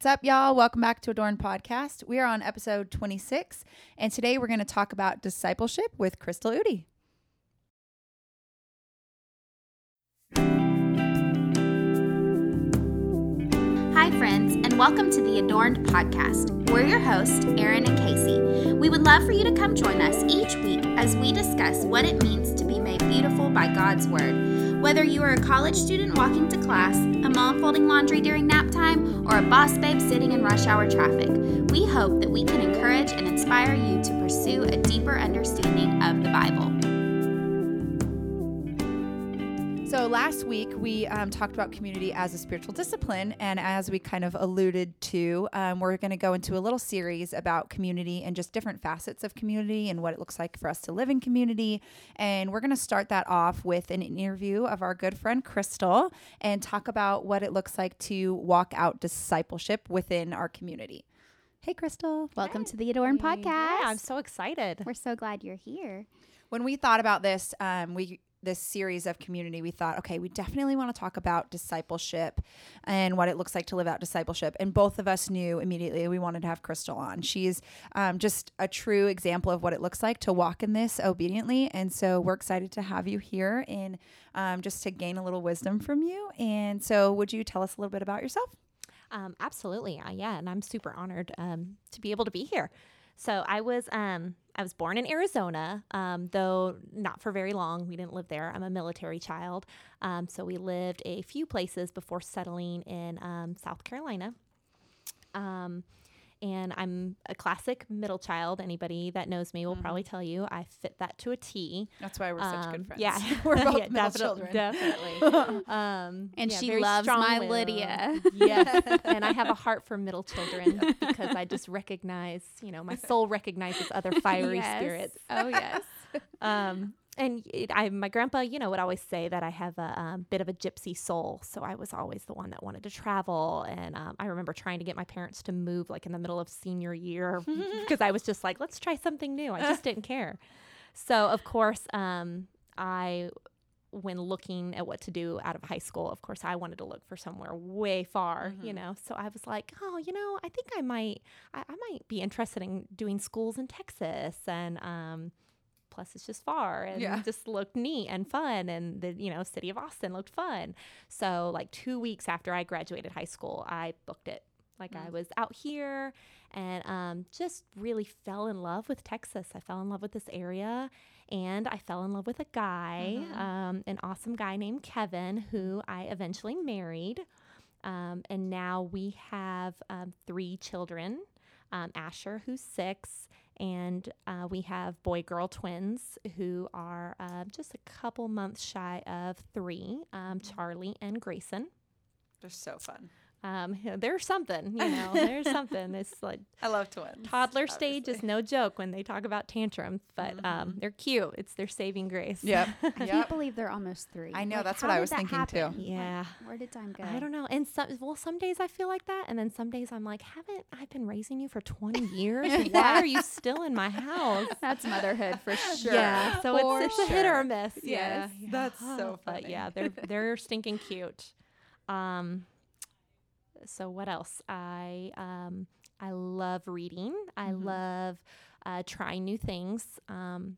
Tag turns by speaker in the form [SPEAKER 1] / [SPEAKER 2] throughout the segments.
[SPEAKER 1] What's up, y'all? Welcome back to Adorned Podcast. We are on episode 26, and today we're going to talk about discipleship with Crystal Udi.
[SPEAKER 2] Hi, friends, and welcome to the Adorned Podcast. We're your hosts, Erin and Casey. We would love for you to come join us each week as we discuss what it means to be made beautiful by God's Word. Whether you are a college student walking to class, a mom folding laundry during nap time, or a boss babe sitting in rush hour traffic, we hope that we can encourage and inspire you to pursue a deeper understanding of the Bible.
[SPEAKER 1] So, last week we um, talked about community as a spiritual discipline. And as we kind of alluded to, um, we're going to go into a little series about community and just different facets of community and what it looks like for us to live in community. And we're going to start that off with an interview of our good friend Crystal and talk about what it looks like to walk out discipleship within our community. Hey, Crystal.
[SPEAKER 2] Welcome to the Adorned Podcast.
[SPEAKER 3] Yeah, I'm so excited.
[SPEAKER 2] We're so glad you're here.
[SPEAKER 1] When we thought about this, um, we this series of community, we thought, okay, we definitely want to talk about discipleship and what it looks like to live out discipleship. And both of us knew immediately we wanted to have Crystal on. She's um, just a true example of what it looks like to walk in this obediently. And so we're excited to have you here and um, just to gain a little wisdom from you. And so, would you tell us a little bit about yourself?
[SPEAKER 3] Um, absolutely, uh, yeah, and I'm super honored um, to be able to be here. So I was um, I was born in Arizona, um, though not for very long. We didn't live there. I'm a military child, um, so we lived a few places before settling in um, South Carolina. Um, and I'm a classic middle child. Anybody that knows me will
[SPEAKER 1] Mhm.
[SPEAKER 3] probably tell you I fit that to a T.
[SPEAKER 1] That's why we're such
[SPEAKER 3] Um,
[SPEAKER 1] good friends.
[SPEAKER 3] Yeah,
[SPEAKER 1] we're both
[SPEAKER 3] yeah,
[SPEAKER 1] middle
[SPEAKER 3] definitely,
[SPEAKER 1] children.
[SPEAKER 3] Definitely. um,
[SPEAKER 2] And
[SPEAKER 3] yeah,
[SPEAKER 2] she loves my
[SPEAKER 3] strong-willed.
[SPEAKER 2] Lydia.
[SPEAKER 3] yes, and I have a heart for middle children because I just recognize, you know, my soul recognizes other fiery
[SPEAKER 2] Yes.
[SPEAKER 3] spirits.
[SPEAKER 2] Oh, yes.
[SPEAKER 3] Um, and it, I, my grandpa, you know, would always say that I have a um, bit of a gypsy soul. So I was always the one that wanted to travel. And um, I remember trying to get my parents to move like in the middle of senior year because I was just like, let's try something new. I just didn't care. So, of course, um, I, when looking at what to do out of high school, of course, I wanted to look for somewhere way far, you
[SPEAKER 1] Mhm.
[SPEAKER 3] know. So I was like, oh, you know, I think I might, I, I might be interested in doing schools in Texas, and um, plus it's just far and
[SPEAKER 1] Yeah.
[SPEAKER 3] just looked neat and fun, and the you know city of Austin looked fun. So like two weeks after I graduated high school, I booked it. Like I
[SPEAKER 1] Mm.
[SPEAKER 3] was out here and um, just really fell in love with Texas. I fell in love with this area and I fell in love with a guy,
[SPEAKER 1] Mhm.
[SPEAKER 3] um, an awesome guy named Kevin, who I eventually married. Um, and now we have um, three children um, Asher, who's six, and uh, we have boy girl twins who are uh, just a couple months shy of three um, Charlie and Grayson.
[SPEAKER 1] They're so fun.
[SPEAKER 3] Um, there's something, you know, there's something. It's like
[SPEAKER 1] I love twins.
[SPEAKER 3] toddler stage is no joke when they talk about tantrums, but um,
[SPEAKER 1] Mhm.
[SPEAKER 3] they're cute. It's their saving grace.
[SPEAKER 1] Yep.
[SPEAKER 2] I
[SPEAKER 1] yep.
[SPEAKER 2] can't believe they're almost three.
[SPEAKER 1] I know,
[SPEAKER 2] Like,
[SPEAKER 1] that's what I was
[SPEAKER 2] that
[SPEAKER 1] thinking too.
[SPEAKER 2] happen? Like,
[SPEAKER 3] Yeah.
[SPEAKER 2] where did time go?
[SPEAKER 3] I don't know. And some, well, some days I feel like that, and then some days I'm like, haven't I been raising you for 20 years? Why are you still in my house?
[SPEAKER 2] That's motherhood for sure.
[SPEAKER 3] Yeah, so
[SPEAKER 1] For
[SPEAKER 3] it's, it's a hit or a miss. Yeah,
[SPEAKER 1] Yes,
[SPEAKER 3] yeah.
[SPEAKER 1] that's so
[SPEAKER 3] But
[SPEAKER 1] funny.
[SPEAKER 3] yeah, they're they're stinking cute. Um, so what else? I um I love reading. I
[SPEAKER 1] Mhm.
[SPEAKER 3] love uh, trying new things. Um,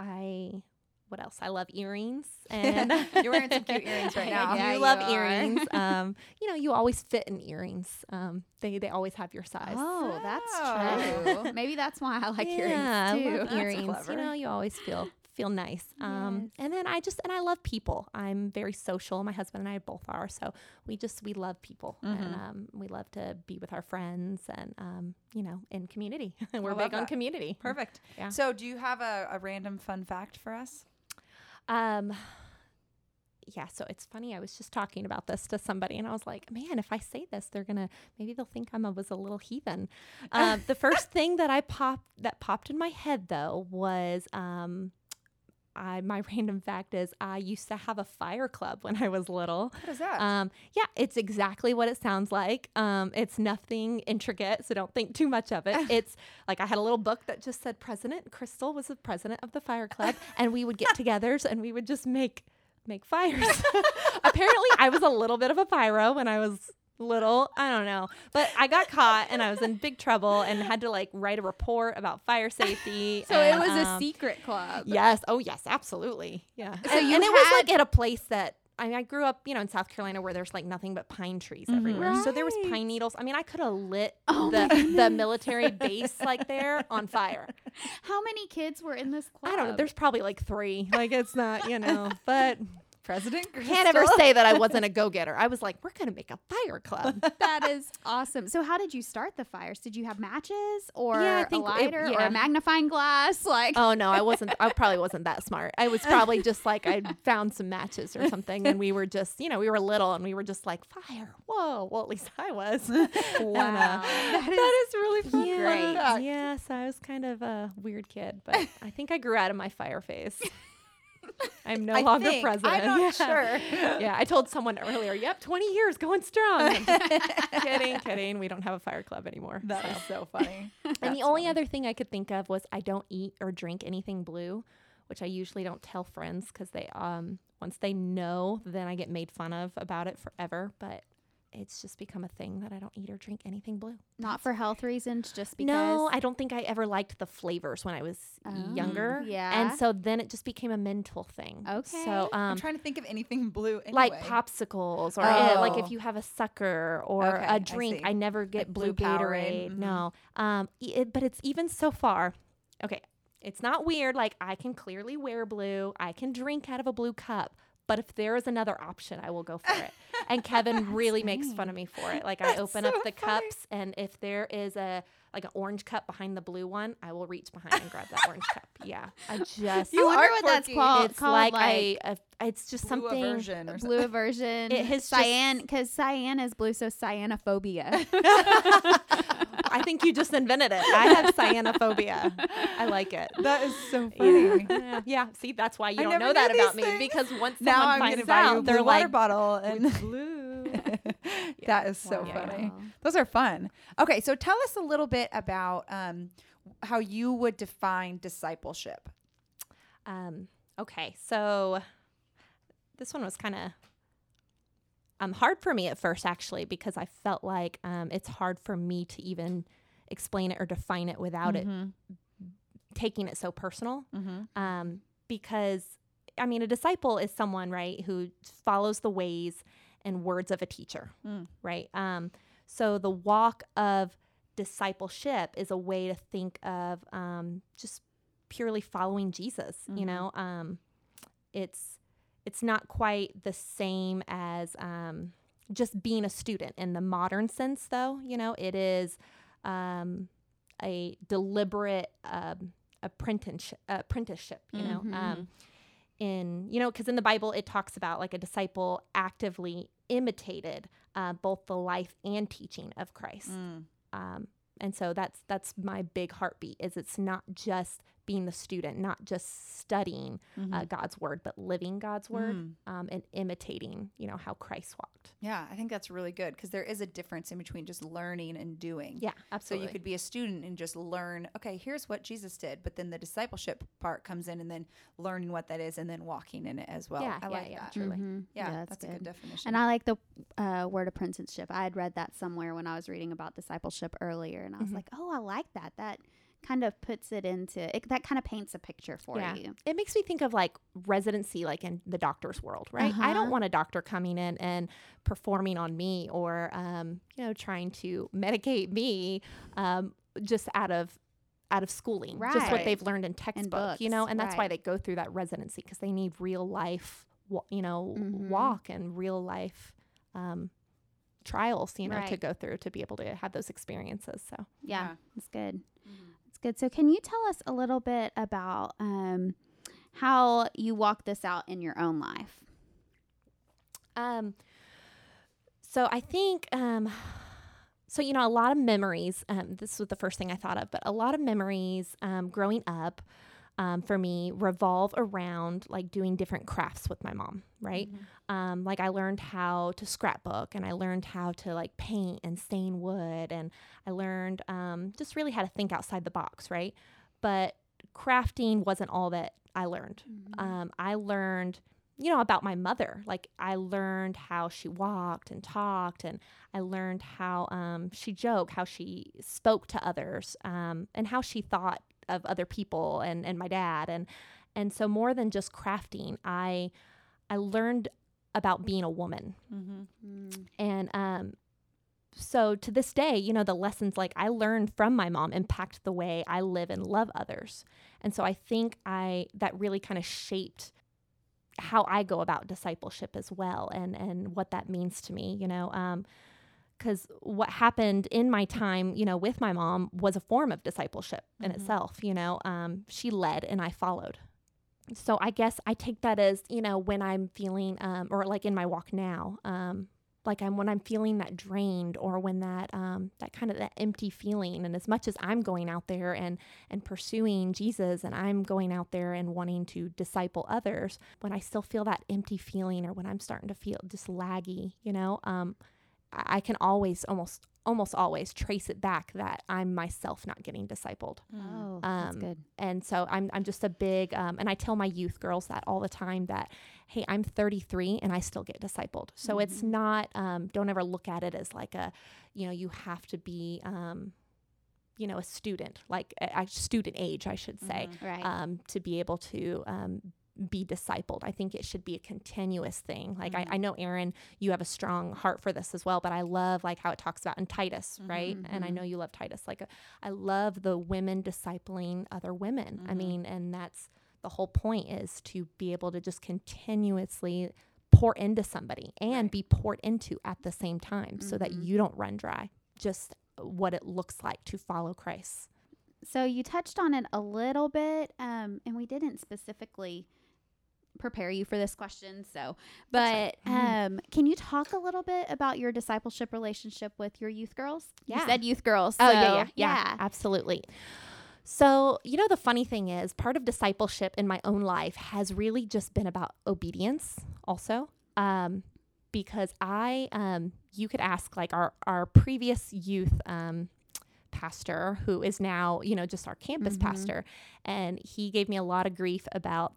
[SPEAKER 3] I what else? I love earrings and
[SPEAKER 1] You're wearing some cute earrings right now.
[SPEAKER 2] Yeah, you
[SPEAKER 3] love earrings. um, you know, you always fit in earrings. Um, they they always have your size.
[SPEAKER 2] Oh, that's
[SPEAKER 1] Oh.
[SPEAKER 2] true. Maybe that's why I like
[SPEAKER 3] yeah,
[SPEAKER 2] earrings
[SPEAKER 3] I
[SPEAKER 2] too.
[SPEAKER 3] love earrings.
[SPEAKER 1] clever.
[SPEAKER 3] You know, you always feel feel nice. Um, and then I just and I love people. I'm very social. My husband and I both are. So we just we love people, and
[SPEAKER 1] Mhm.
[SPEAKER 3] um, we love to be with our friends and um, you know, in community. We're
[SPEAKER 1] love
[SPEAKER 3] big on community.
[SPEAKER 1] Perfect.
[SPEAKER 3] Yeah.
[SPEAKER 1] So, do you have a, a random fun fact for us?
[SPEAKER 3] Um, yeah, so it's funny. I was just talking about this to somebody, and I was like, "Man, if I say this, they're gonna maybe they'll think I'm a, was a little heathen." Um, the first thing that I popped that popped in my head though was um, I my random fact is I used to have a fire club when I was little.
[SPEAKER 1] What is that?
[SPEAKER 3] Um, yeah, it's exactly what it sounds like. Um, it's nothing intricate, so don't think too much of it. It's like I had a little book that just said President Crystal was the president of the fire club, and we would get togethers and we would just make make fires. Apparently, I was a little bit of a pyro when I was little. I don't know. But I got caught and I was in big trouble and had to like write a report about fire safety.
[SPEAKER 4] So it
[SPEAKER 3] and,
[SPEAKER 4] was a
[SPEAKER 3] um,
[SPEAKER 4] secret club.
[SPEAKER 3] Yes. Oh, yes. Absolutely. Yeah.
[SPEAKER 4] So
[SPEAKER 3] and,
[SPEAKER 4] you
[SPEAKER 3] and it was like at a place that I, mean, I grew up, you know, in South Carolina where there's like nothing but pine trees everywhere. So there was pine needles. I mean, I could have lit
[SPEAKER 4] Oh
[SPEAKER 3] the the military base like there on fire.
[SPEAKER 4] How many kids were in this club?
[SPEAKER 3] I don't know. There's probably like three. Like it's not, you know, but
[SPEAKER 1] President
[SPEAKER 3] can't ever say that I wasn't a go getter. I was like, we're gonna make a fire club.
[SPEAKER 4] that is awesome. So how did you start the fires? Did you have matches or
[SPEAKER 3] Yeah, I
[SPEAKER 4] a
[SPEAKER 3] think it-
[SPEAKER 4] lighter or
[SPEAKER 3] yeah.
[SPEAKER 4] a magnifying glass? Like
[SPEAKER 3] oh no, I wasn't. I probably wasn't that smart. I was probably just like I found some matches or something, and we were just, you know, we were little, and we were just like fire. Whoa. Well, at least I was.
[SPEAKER 1] Wow.
[SPEAKER 4] that is,
[SPEAKER 1] that is really fun.
[SPEAKER 3] yeah, yeah. So I was kind of a weird kid, but I think I grew out of my fire phase. I'm no
[SPEAKER 1] I
[SPEAKER 3] longer
[SPEAKER 1] think.
[SPEAKER 3] president.
[SPEAKER 1] I'm not
[SPEAKER 3] yeah.
[SPEAKER 1] sure.
[SPEAKER 3] Yeah, I told someone earlier. Yep, 20 years going strong. Kidding, kidding. We don't have a fire club anymore.
[SPEAKER 1] That
[SPEAKER 3] so.
[SPEAKER 1] is so funny.
[SPEAKER 3] And the only other thing I could think of was I don't eat or drink anything blue, which I usually don't tell friends because they um once they know, then I get made fun of about it forever. But it's just become a thing that I don't eat or drink anything blue.
[SPEAKER 4] not for health reasons, just because.
[SPEAKER 3] No, I don't think I ever liked the flavors when I was
[SPEAKER 4] Oh,
[SPEAKER 3] younger.
[SPEAKER 4] yeah.
[SPEAKER 3] and so then it just became a mental thing.
[SPEAKER 4] Okay.
[SPEAKER 3] so
[SPEAKER 1] I'm
[SPEAKER 3] um.
[SPEAKER 1] trying to think of anything blue. Anyway.
[SPEAKER 3] Like popsicles, or uh, like
[SPEAKER 1] Oh.
[SPEAKER 3] if you have a sucker or
[SPEAKER 1] Okay, I
[SPEAKER 3] a drink,
[SPEAKER 1] see.
[SPEAKER 3] I, never get
[SPEAKER 1] Like
[SPEAKER 3] blue
[SPEAKER 1] blue Powerade,
[SPEAKER 3] Gatorade.
[SPEAKER 1] mhm.
[SPEAKER 3] No, um, it, but it's even so far. Okay, it's not weird. Like I can clearly wear blue. I can drink out of a blue cup. But if there is another option, I will go for it. And Kevin really makes fun of me for it. Like I
[SPEAKER 1] That's
[SPEAKER 3] open
[SPEAKER 1] so
[SPEAKER 3] up the
[SPEAKER 1] funny.
[SPEAKER 3] cups, and if there is a like an orange cup behind the blue one, I will reach behind and grab that orange cup. Yeah, I just.
[SPEAKER 4] I wonder
[SPEAKER 1] are
[SPEAKER 4] what that's called.
[SPEAKER 3] it's
[SPEAKER 4] called
[SPEAKER 3] like,
[SPEAKER 4] like
[SPEAKER 3] I. Uh, it's just
[SPEAKER 1] blue
[SPEAKER 3] something.
[SPEAKER 1] aversion or
[SPEAKER 4] blue aversion.
[SPEAKER 3] It has
[SPEAKER 4] cyan because cyan is blue, so cyanophobia.
[SPEAKER 3] I think you just invented it. I have cyanophobia. I like it.
[SPEAKER 1] That is so funny.
[SPEAKER 3] Yeah, yeah. See, that's why you
[SPEAKER 1] I
[SPEAKER 3] don't know that about
[SPEAKER 1] these
[SPEAKER 3] me
[SPEAKER 1] things.
[SPEAKER 3] because once
[SPEAKER 1] now
[SPEAKER 3] someone
[SPEAKER 1] I'm
[SPEAKER 3] finds
[SPEAKER 1] gonna buy you a
[SPEAKER 3] out,
[SPEAKER 1] blue
[SPEAKER 3] they're
[SPEAKER 1] water
[SPEAKER 3] like,
[SPEAKER 1] bottle and
[SPEAKER 3] blue.
[SPEAKER 1] that is so
[SPEAKER 3] Wow.
[SPEAKER 1] funny. Those are fun. Okay, so tell us a little bit about um, how you would define discipleship.
[SPEAKER 3] Um, okay, so this one was kind of um, hard for me at first, actually, because I felt like um, it's hard for me to even explain it or define it without it taking it so personal.
[SPEAKER 1] Mm-hmm.
[SPEAKER 3] um, because I mean, a disciple is someone, right, who follows the ways and words of a teacher,
[SPEAKER 1] Mm.
[SPEAKER 3] right? Um, so the walk of discipleship is a way to think of um, just purely following Jesus. You
[SPEAKER 1] Mhm.
[SPEAKER 3] know, um, it's it's not quite the same as um, just being a student in the modern sense, though. You know, it is um, a deliberate um, apprenticeship. Apprenticeship. You know,
[SPEAKER 1] Mhm.
[SPEAKER 3] um, in you know, because in the Bible it talks about like a disciple actively imitated uh, both the life and teaching of Christ.
[SPEAKER 1] Mm.
[SPEAKER 3] Um, and so that's that's my big heartbeat. Is it's not just being the student, not just studying uh, God's word, but living God's word
[SPEAKER 1] Mm.
[SPEAKER 3] um, and imitating, you know, how Christ walked.
[SPEAKER 1] Yeah, I think that's really good because there is a difference in between just learning and doing.
[SPEAKER 3] Yeah, absolutely.
[SPEAKER 1] So you could be a student and just learn, okay, here's what Jesus did, but then the discipleship part comes in and then learning what that is and then walking in it as well.
[SPEAKER 3] Yeah,
[SPEAKER 1] I
[SPEAKER 3] yeah,
[SPEAKER 1] like
[SPEAKER 3] yeah,
[SPEAKER 1] that.
[SPEAKER 3] truly.
[SPEAKER 4] Mhm.
[SPEAKER 1] Yeah,
[SPEAKER 4] that's,
[SPEAKER 1] that's, a good definition.
[SPEAKER 4] And I like the uh, word apprenticeship. I had read that somewhere when I was reading about discipleship earlier, and I was
[SPEAKER 3] Mhm.
[SPEAKER 4] like, "Oh, I like that. That kind of puts it into it, that kind of paints a picture for
[SPEAKER 3] Yeah.
[SPEAKER 4] you."
[SPEAKER 3] it makes me think of like residency like in the doctor's world right i don't
[SPEAKER 4] Uh-huh.
[SPEAKER 3] want a doctor coming in and performing on me or um, you know trying to medicate me um, just out of out of schooling right. just what they've learned in textbook you know and that's why they go through that residency because they need real life you know
[SPEAKER 4] Mhm.
[SPEAKER 3] walk and real life um, trials you know to go through to be able to have those experiences so
[SPEAKER 4] Yeah, it's good. It's good. So, can you tell us a little bit about um, how you walk this out in your own life?
[SPEAKER 3] Um, so I think, um, so you know, a lot of memories. Um, this was the first thing I thought of, but a lot of memories um, growing up um, for me revolve around like doing different crafts with my mom. Right? Um, like I learned how to scrapbook, and I learned how to like paint and stain wood, and I learned um, just really how to think outside the box. Right? But crafting wasn't all that I learned um, I learned you know, about my mother. Like I learned how she walked and talked, and I learned how um, she joked, how she spoke to others, um, and how she thought of other people and and my dad. And and so more than just crafting, I I learned about being a woman.
[SPEAKER 1] Mm-hmm.
[SPEAKER 3] And um, so to this day, you know, the lessons like I learned from my mom impact the way I live and love others. And so I think I that really kind of shaped how I go about discipleship as well and and what that means to me, you know. Um because what happened in my time, you know, with my mom was a form of discipleship in
[SPEAKER 1] Mhm.
[SPEAKER 3] itself. You know, um, she led and I followed. So I guess I take that as you know when I'm feeling, um, or like in my walk now, um, like I'm when I'm feeling that drained or when that um, that kind of that empty feeling. And as much as I'm going out there and and pursuing Jesus, and I'm going out there and wanting to disciple others, when I still feel that empty feeling, or when I'm starting to feel just laggy, you know, um, I I can always almost almost always trace it back that I'm myself not getting discipled.
[SPEAKER 4] Oh, that's
[SPEAKER 3] Um,
[SPEAKER 4] good.
[SPEAKER 3] And so I'm I'm just a big um, and I tell my youth girls that all the time that hey I'm 33 and I still get discipled. So it's
[SPEAKER 4] Mhm.
[SPEAKER 3] not um, don't ever look at it as like a you know you have to be um, you know a student like a, a student age I should say
[SPEAKER 4] Right.
[SPEAKER 3] um, to be able to um, be discipled. I think it should be a continuous thing. Like
[SPEAKER 1] Mhm.
[SPEAKER 3] I, I know, Erin, you have a strong heart for this as well, but I love like how it talks about in Titus, right? And I
[SPEAKER 4] Mhm.
[SPEAKER 3] know you love Titus. Like uh, I love the women discipling other women. I
[SPEAKER 1] Mhm.
[SPEAKER 3] mean, and that's the whole point is to be able to just continuously pour into somebody and
[SPEAKER 1] Right.
[SPEAKER 3] be poured into at the same time so that
[SPEAKER 4] Mhm.
[SPEAKER 3] you don't run dry. Just what it looks like to follow Christ.
[SPEAKER 4] So you touched on it a little bit, um, and we didn't specifically prepare you for this question. So, but
[SPEAKER 3] right.
[SPEAKER 4] um, can you talk a little bit about your discipleship relationship with your youth girls?
[SPEAKER 3] Yeah.
[SPEAKER 4] You said youth girls.
[SPEAKER 3] Oh,
[SPEAKER 4] so,
[SPEAKER 3] yeah, yeah, yeah, absolutely. So, you know, the funny thing is, part of discipleship in my own life has really just been about obedience, also. Um, because I, um, you could ask like our, our previous youth um, pastor, who is now, you know, just our campus
[SPEAKER 4] Mhm.
[SPEAKER 3] pastor, and he gave me a lot of grief about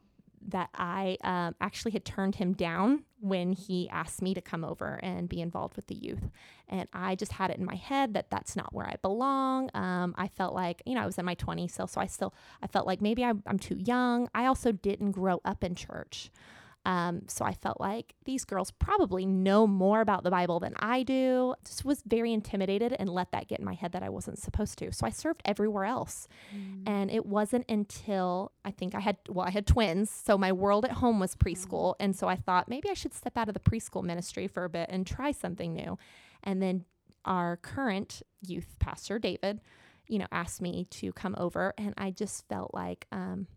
[SPEAKER 3] that I um, actually had turned him down when he asked me to come over and be involved with the youth and I just had it in my head that that's not where I belong. Um, I felt like you know I was in my 20s, so so I still I felt like maybe I'm, I'm too young. I also didn't grow up in church, um, so I felt like these girls probably know more about the Bible than I do. Just was very intimidated and let that get in my head that I wasn't supposed to. So I served everywhere else, and it wasn't until I think I had well I had twins, so my world at home was preschool, and so I thought maybe I should step out of the preschool ministry for a bit and try something new. And then our current youth pastor, David, you know, asked me to come over, and I just felt like, um,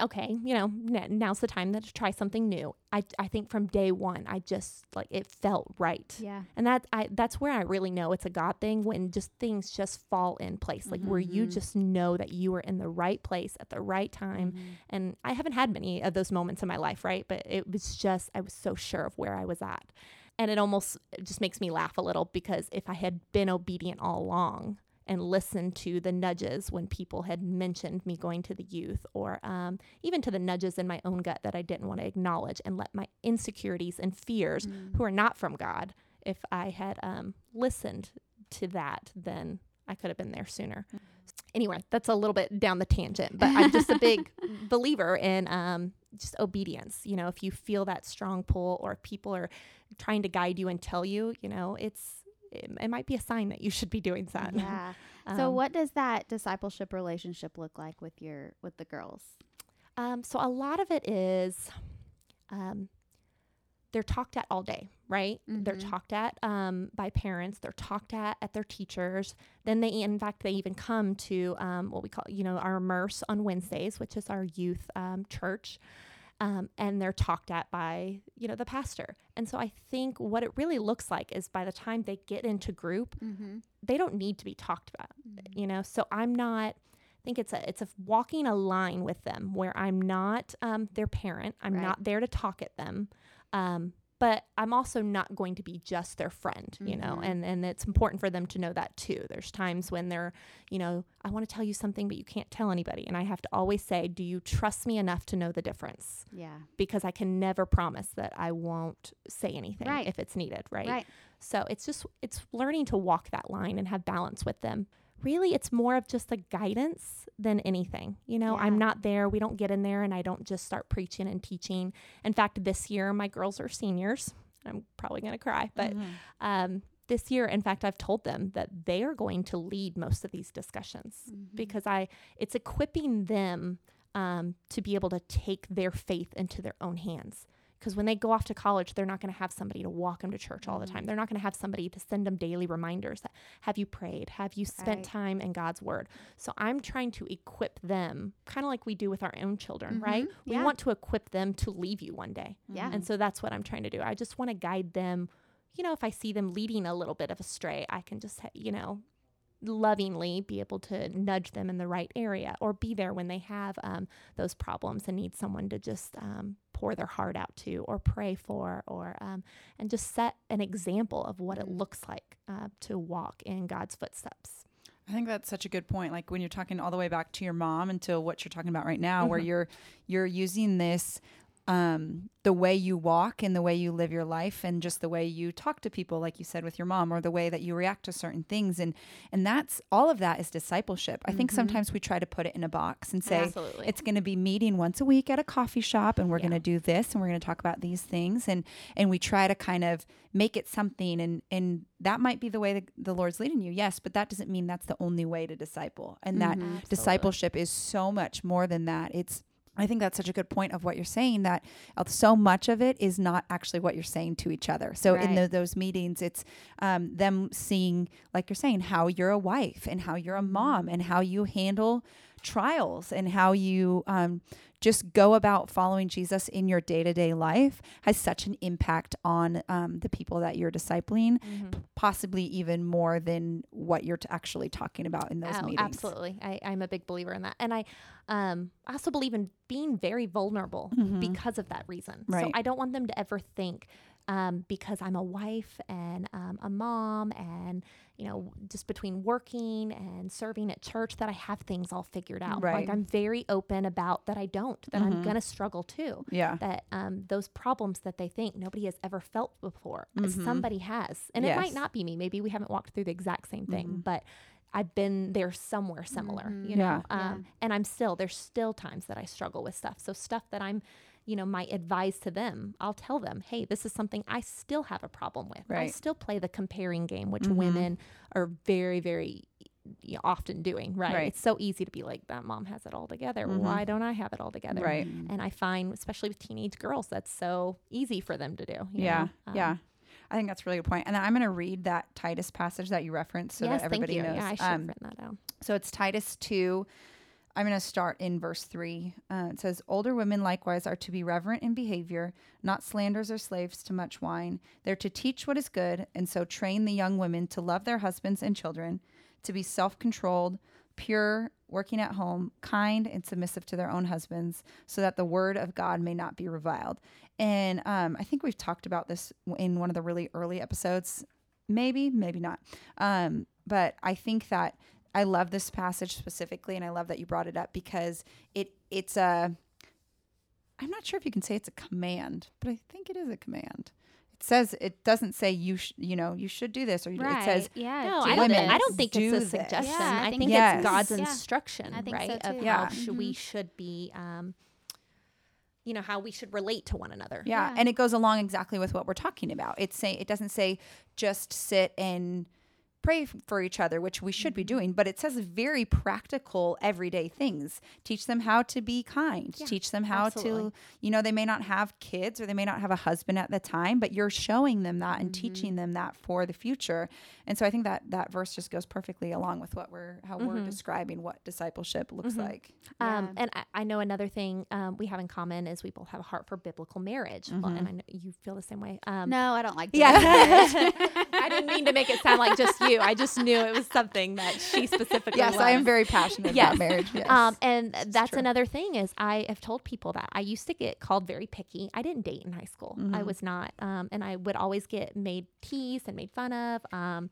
[SPEAKER 3] okay, you know, now's the time to try something new. I, I think from day one, I just like it felt right,
[SPEAKER 4] Yeah.
[SPEAKER 3] and that I that's where I really know it's a God thing when just things just fall in place, like where you
[SPEAKER 4] Mhm.
[SPEAKER 3] just know that you are in the right place at the right time.
[SPEAKER 4] Mm-hmm.
[SPEAKER 3] And I haven't had many of those moments in my life, right? But it was just, I was so sure of where I was at. And it almost it just makes me laugh a little because if I had been obedient all along and listened to the nudges when people had mentioned me going to the youth or um, even to the nudges in my own gut that I didn't want to acknowledge and let my insecurities and fears,
[SPEAKER 4] Mm-hmm.
[SPEAKER 3] who are not from God, if I had um, listened to that, then I could have been there sooner. Anyway, that's a little bit down the tangent, but I'm just a big believer in um, just obedience. You know, if you feel that strong pull or people are trying to guide you and tell you, you know, it's it, it might be a sign that you should be doing that.
[SPEAKER 4] Yeah. so
[SPEAKER 3] Um,
[SPEAKER 4] what does that discipleship relationship look like with your with the girls?
[SPEAKER 3] Um, so a lot of it is um, they're talked at all day, right? They're
[SPEAKER 4] Mhm.
[SPEAKER 3] talked at um, by parents. They're talked at at their teachers. Then they, in fact, they even come to um, what we call, you know, our immerse on Wednesdays, which is our youth um, church. Um, and they're talked at by you know the pastor. And so i think what it really looks like is by the time they get into group
[SPEAKER 4] Mm-hmm.
[SPEAKER 3] they don't need to be talked about you know? So i'm not i think it's a it's a walking a line with them where i'm not um, their parent. I'm
[SPEAKER 4] Right.
[SPEAKER 3] not there to talk at them. Um, but I'm also not going to be just their friend, you know,
[SPEAKER 4] Mhm.
[SPEAKER 3] and, and it's important for them to know that too. There's times when they're, you know, I want to tell you something, but you can't tell anybody. And I have to always say, do you trust me enough to know the difference?
[SPEAKER 4] Yeah.
[SPEAKER 3] Because I can never promise that I won't say anything
[SPEAKER 4] Right.
[SPEAKER 3] if it's needed, right?
[SPEAKER 4] Right.
[SPEAKER 3] So it's just, it's learning to walk that line and have balance with them. Really, it's more of just a guidance than anything. You know, I'm not there. We don't get in there and I don't just start preaching and teaching. In fact, this year, my girls are seniors. I'm probably going to cry, but
[SPEAKER 1] Mhm.
[SPEAKER 3] um, this year, in fact, I've told them that they are going to lead most of these discussions
[SPEAKER 4] Mm-hmm.
[SPEAKER 3] because I it's equipping them um, to be able to take their faith into their own hands. Because when they go off to college, they're not going to have somebody to walk them to church all the time. They're not going to have somebody to send them daily reminders that have you prayed? Have you spent
[SPEAKER 4] Right.
[SPEAKER 3] time in God's word? So I'm trying to equip them, kind of like we do with our own children, right?
[SPEAKER 4] Mhm.
[SPEAKER 3] We
[SPEAKER 4] Yeah.
[SPEAKER 3] want to equip them to leave you one day.
[SPEAKER 4] Yeah.
[SPEAKER 3] And so that's what I'm trying to do. I just want to guide them. You know, if I see them leading a little bit of astray, I can just, you know, lovingly be able to nudge them in the right area or be there when they have um, those problems and need someone to just um, pour their heart out to or pray for or um, and just set an example of what it looks like uh, to walk in God's footsteps.
[SPEAKER 1] I think that's such a good point. Like when you're talking all the way back to your mom until what you're talking about right now, where
[SPEAKER 3] Mhm.
[SPEAKER 1] you're you're using this um, the way you walk and the way you live your life and just the way you talk to people, like you said with your mom, or the way that you react to certain things, and and that's all of that is discipleship. I think
[SPEAKER 4] Mhm.
[SPEAKER 1] sometimes we try to put it in a box and say
[SPEAKER 3] Absolutely.
[SPEAKER 1] it's going to be meeting once a week at a coffee shop, and we're
[SPEAKER 3] Yeah.
[SPEAKER 1] going to do this, and we're going to talk about these things, and and we try to kind of make it something, and and that might be the way that the Lord's leading you, yes, but that doesn't mean that's the only way to disciple, and that
[SPEAKER 4] Mhm.
[SPEAKER 3] Absolutely.
[SPEAKER 1] discipleship is so much more than that. It's I think that's such a good point of what you're saying that uh, so much of it is not actually what you're saying to each other. So in the, those meetings, it's um, them seeing, like you're saying, how you're a wife and how you're a mom and how you handle trials and how you um, just go about following Jesus in your day to day life has such an impact on um, the people that you're discipling,
[SPEAKER 3] Mhm.
[SPEAKER 1] p- possibly even more than what you're t- actually talking about in those
[SPEAKER 3] Oh,
[SPEAKER 1] meetings.
[SPEAKER 3] Absolutely. I, I'm a big believer in that. And I um, also believe in being very vulnerable
[SPEAKER 1] Mhm.
[SPEAKER 3] because of that reason.
[SPEAKER 1] Right.
[SPEAKER 3] So I don't want them to ever think um, because I'm a wife and um, a mom and, you know, just between working and serving at church that I have things all figured out.
[SPEAKER 1] Right.
[SPEAKER 3] Like I'm very open about that I don't, that I'm
[SPEAKER 1] Mhm.
[SPEAKER 3] going to struggle too.
[SPEAKER 1] Yeah.
[SPEAKER 3] That um, those problems that they think nobody has ever felt before, uh,
[SPEAKER 1] Mhm.
[SPEAKER 3] somebody has. And it might not be me. Maybe we haven't walked through the exact same thing,
[SPEAKER 1] Mhm.
[SPEAKER 3] but I've been there somewhere similar,
[SPEAKER 4] Mhm.
[SPEAKER 3] you know.
[SPEAKER 1] Yeah.
[SPEAKER 3] Um, And I'm still there's still times that I struggle with stuff. So stuff that I'm, you know, my advice to them. I'll tell them, hey, this is something I still have a problem with. I still play the comparing game, which
[SPEAKER 1] Mhm.
[SPEAKER 3] women are very, very you know, often doing. Right?
[SPEAKER 1] Right.
[SPEAKER 3] It's so easy to be like that. Mom has it all together.
[SPEAKER 1] Mhm.
[SPEAKER 3] Why don't I have it all together?
[SPEAKER 1] Right.
[SPEAKER 3] And I find, especially with teenage girls, that's so easy for them to do. you
[SPEAKER 1] Yeah,
[SPEAKER 3] know?
[SPEAKER 1] yeah.
[SPEAKER 3] Um,
[SPEAKER 1] I think that's a really good point. And then I'm going to read that Titus passage that you referenced so
[SPEAKER 3] yes,
[SPEAKER 1] that everybody knows.
[SPEAKER 3] Yeah, I should
[SPEAKER 1] Um,
[SPEAKER 3] that down.
[SPEAKER 1] so it's Titus 2. I'm going to start in verse 3. Uh, it says, Older women likewise are to be reverent in behavior, not slanders or slaves to much wine. They're to teach what is good, and so train the young women to love their husbands and children, to be self controlled, pure, working at home, kind, and submissive to their own husbands, so that the word of God may not be reviled. And um, I think we've talked about this in one of the really early episodes. Maybe, maybe not. Um, but I think that I love this passage specifically, and I love that you brought it up because it it's a. I'm not sure if you can say it's a command, but I think it is a command. It says it doesn't say you sh- you know you should do this or you-
[SPEAKER 4] Right.
[SPEAKER 1] it says
[SPEAKER 4] yeah.
[SPEAKER 3] No, I don't.
[SPEAKER 1] women
[SPEAKER 3] Think, I don't think
[SPEAKER 1] do
[SPEAKER 3] it's a suggestion.
[SPEAKER 4] Yeah, I
[SPEAKER 3] I
[SPEAKER 4] think
[SPEAKER 3] think
[SPEAKER 1] Yes.
[SPEAKER 3] it's God's
[SPEAKER 4] Yeah.
[SPEAKER 3] instruction,
[SPEAKER 4] I think so
[SPEAKER 3] right? Of.
[SPEAKER 1] Yeah.
[SPEAKER 3] how sh- we should be, um, you know, how we should relate to one another.
[SPEAKER 1] Yeah.
[SPEAKER 4] Yeah.
[SPEAKER 1] and it goes along exactly with what we're talking about. It's say it doesn't say just sit and pray for each other, which we should be doing, but it says very practical everyday things. Teach them how to be kind.
[SPEAKER 3] Yeah,
[SPEAKER 1] Teach them how
[SPEAKER 3] absolutely.
[SPEAKER 1] to, you know, they may not have kids or they may not have a husband at the time, but you're showing them that and teaching them that for the future. And so I think that that verse just goes perfectly along with what we're how we're
[SPEAKER 3] Mhm.
[SPEAKER 1] describing what discipleship looks
[SPEAKER 3] Mhm.
[SPEAKER 1] like.
[SPEAKER 3] Um,
[SPEAKER 4] Yeah.
[SPEAKER 3] and I, I know another thing um, we have in common is we both have a heart for biblical marriage, well, and I know you feel the same way. Um,
[SPEAKER 4] no, I don't like.
[SPEAKER 3] Yeah. I didn't mean to make it sound like just you knew. I just knew it was something that she specifically.
[SPEAKER 1] Yes, I am very passionate
[SPEAKER 3] Yes.
[SPEAKER 1] about marriage. Yes.
[SPEAKER 3] Um, and that's
[SPEAKER 1] true.
[SPEAKER 3] another thing is I have told people that I used to get called very picky. I didn't date in high school. I
[SPEAKER 1] Mhm.
[SPEAKER 3] was not, um, and I would always get made teased and made fun of. Um,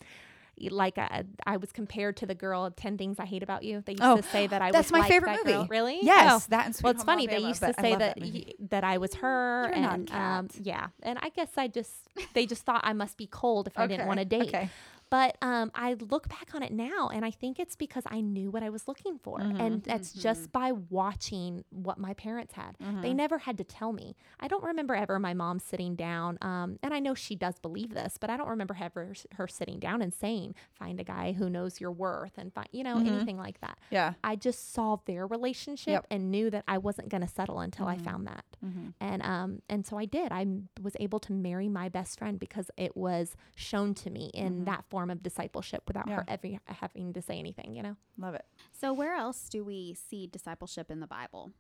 [SPEAKER 3] like I, I was compared to the girl Ten Things I Hate About You. They used
[SPEAKER 1] Oh,
[SPEAKER 3] to say that I
[SPEAKER 1] that's
[SPEAKER 3] was
[SPEAKER 1] my
[SPEAKER 3] like
[SPEAKER 1] favorite
[SPEAKER 3] that
[SPEAKER 1] movie.
[SPEAKER 3] girl. Really?
[SPEAKER 1] yes,
[SPEAKER 3] Oh.
[SPEAKER 1] that and Sweet
[SPEAKER 3] Well, it's
[SPEAKER 1] Home
[SPEAKER 3] funny. They used to say
[SPEAKER 1] love
[SPEAKER 3] that y- that I was her,
[SPEAKER 4] You're
[SPEAKER 3] and um, yeah, and I guess I just they just thought I must be cold if I didn't want to date.
[SPEAKER 1] Okay.
[SPEAKER 3] But um, I look back on it now, and I think it's because I knew what I was looking for,
[SPEAKER 1] Mhm.
[SPEAKER 3] and that's just by watching what my parents had. They
[SPEAKER 1] Mhm.
[SPEAKER 3] never had to tell me. I don't remember ever my mom sitting down, um, and I know she does believe this, but I don't remember ever her sitting down and saying, "Find a guy who knows your worth," and find, you know,
[SPEAKER 1] Mhm.
[SPEAKER 3] anything like that.
[SPEAKER 1] Yeah.
[SPEAKER 3] I just saw their relationship
[SPEAKER 1] Yep.
[SPEAKER 3] and knew that I wasn't going to settle until I
[SPEAKER 1] Mhm.
[SPEAKER 3] found that
[SPEAKER 1] Mhm.
[SPEAKER 3] and um and so I did. I was able to marry my best friend because it was shown to me in that form of discipleship without
[SPEAKER 1] Yeah.
[SPEAKER 3] her ever having to say anything. You know,
[SPEAKER 1] Love it.
[SPEAKER 4] So where else do we see discipleship in the Bible?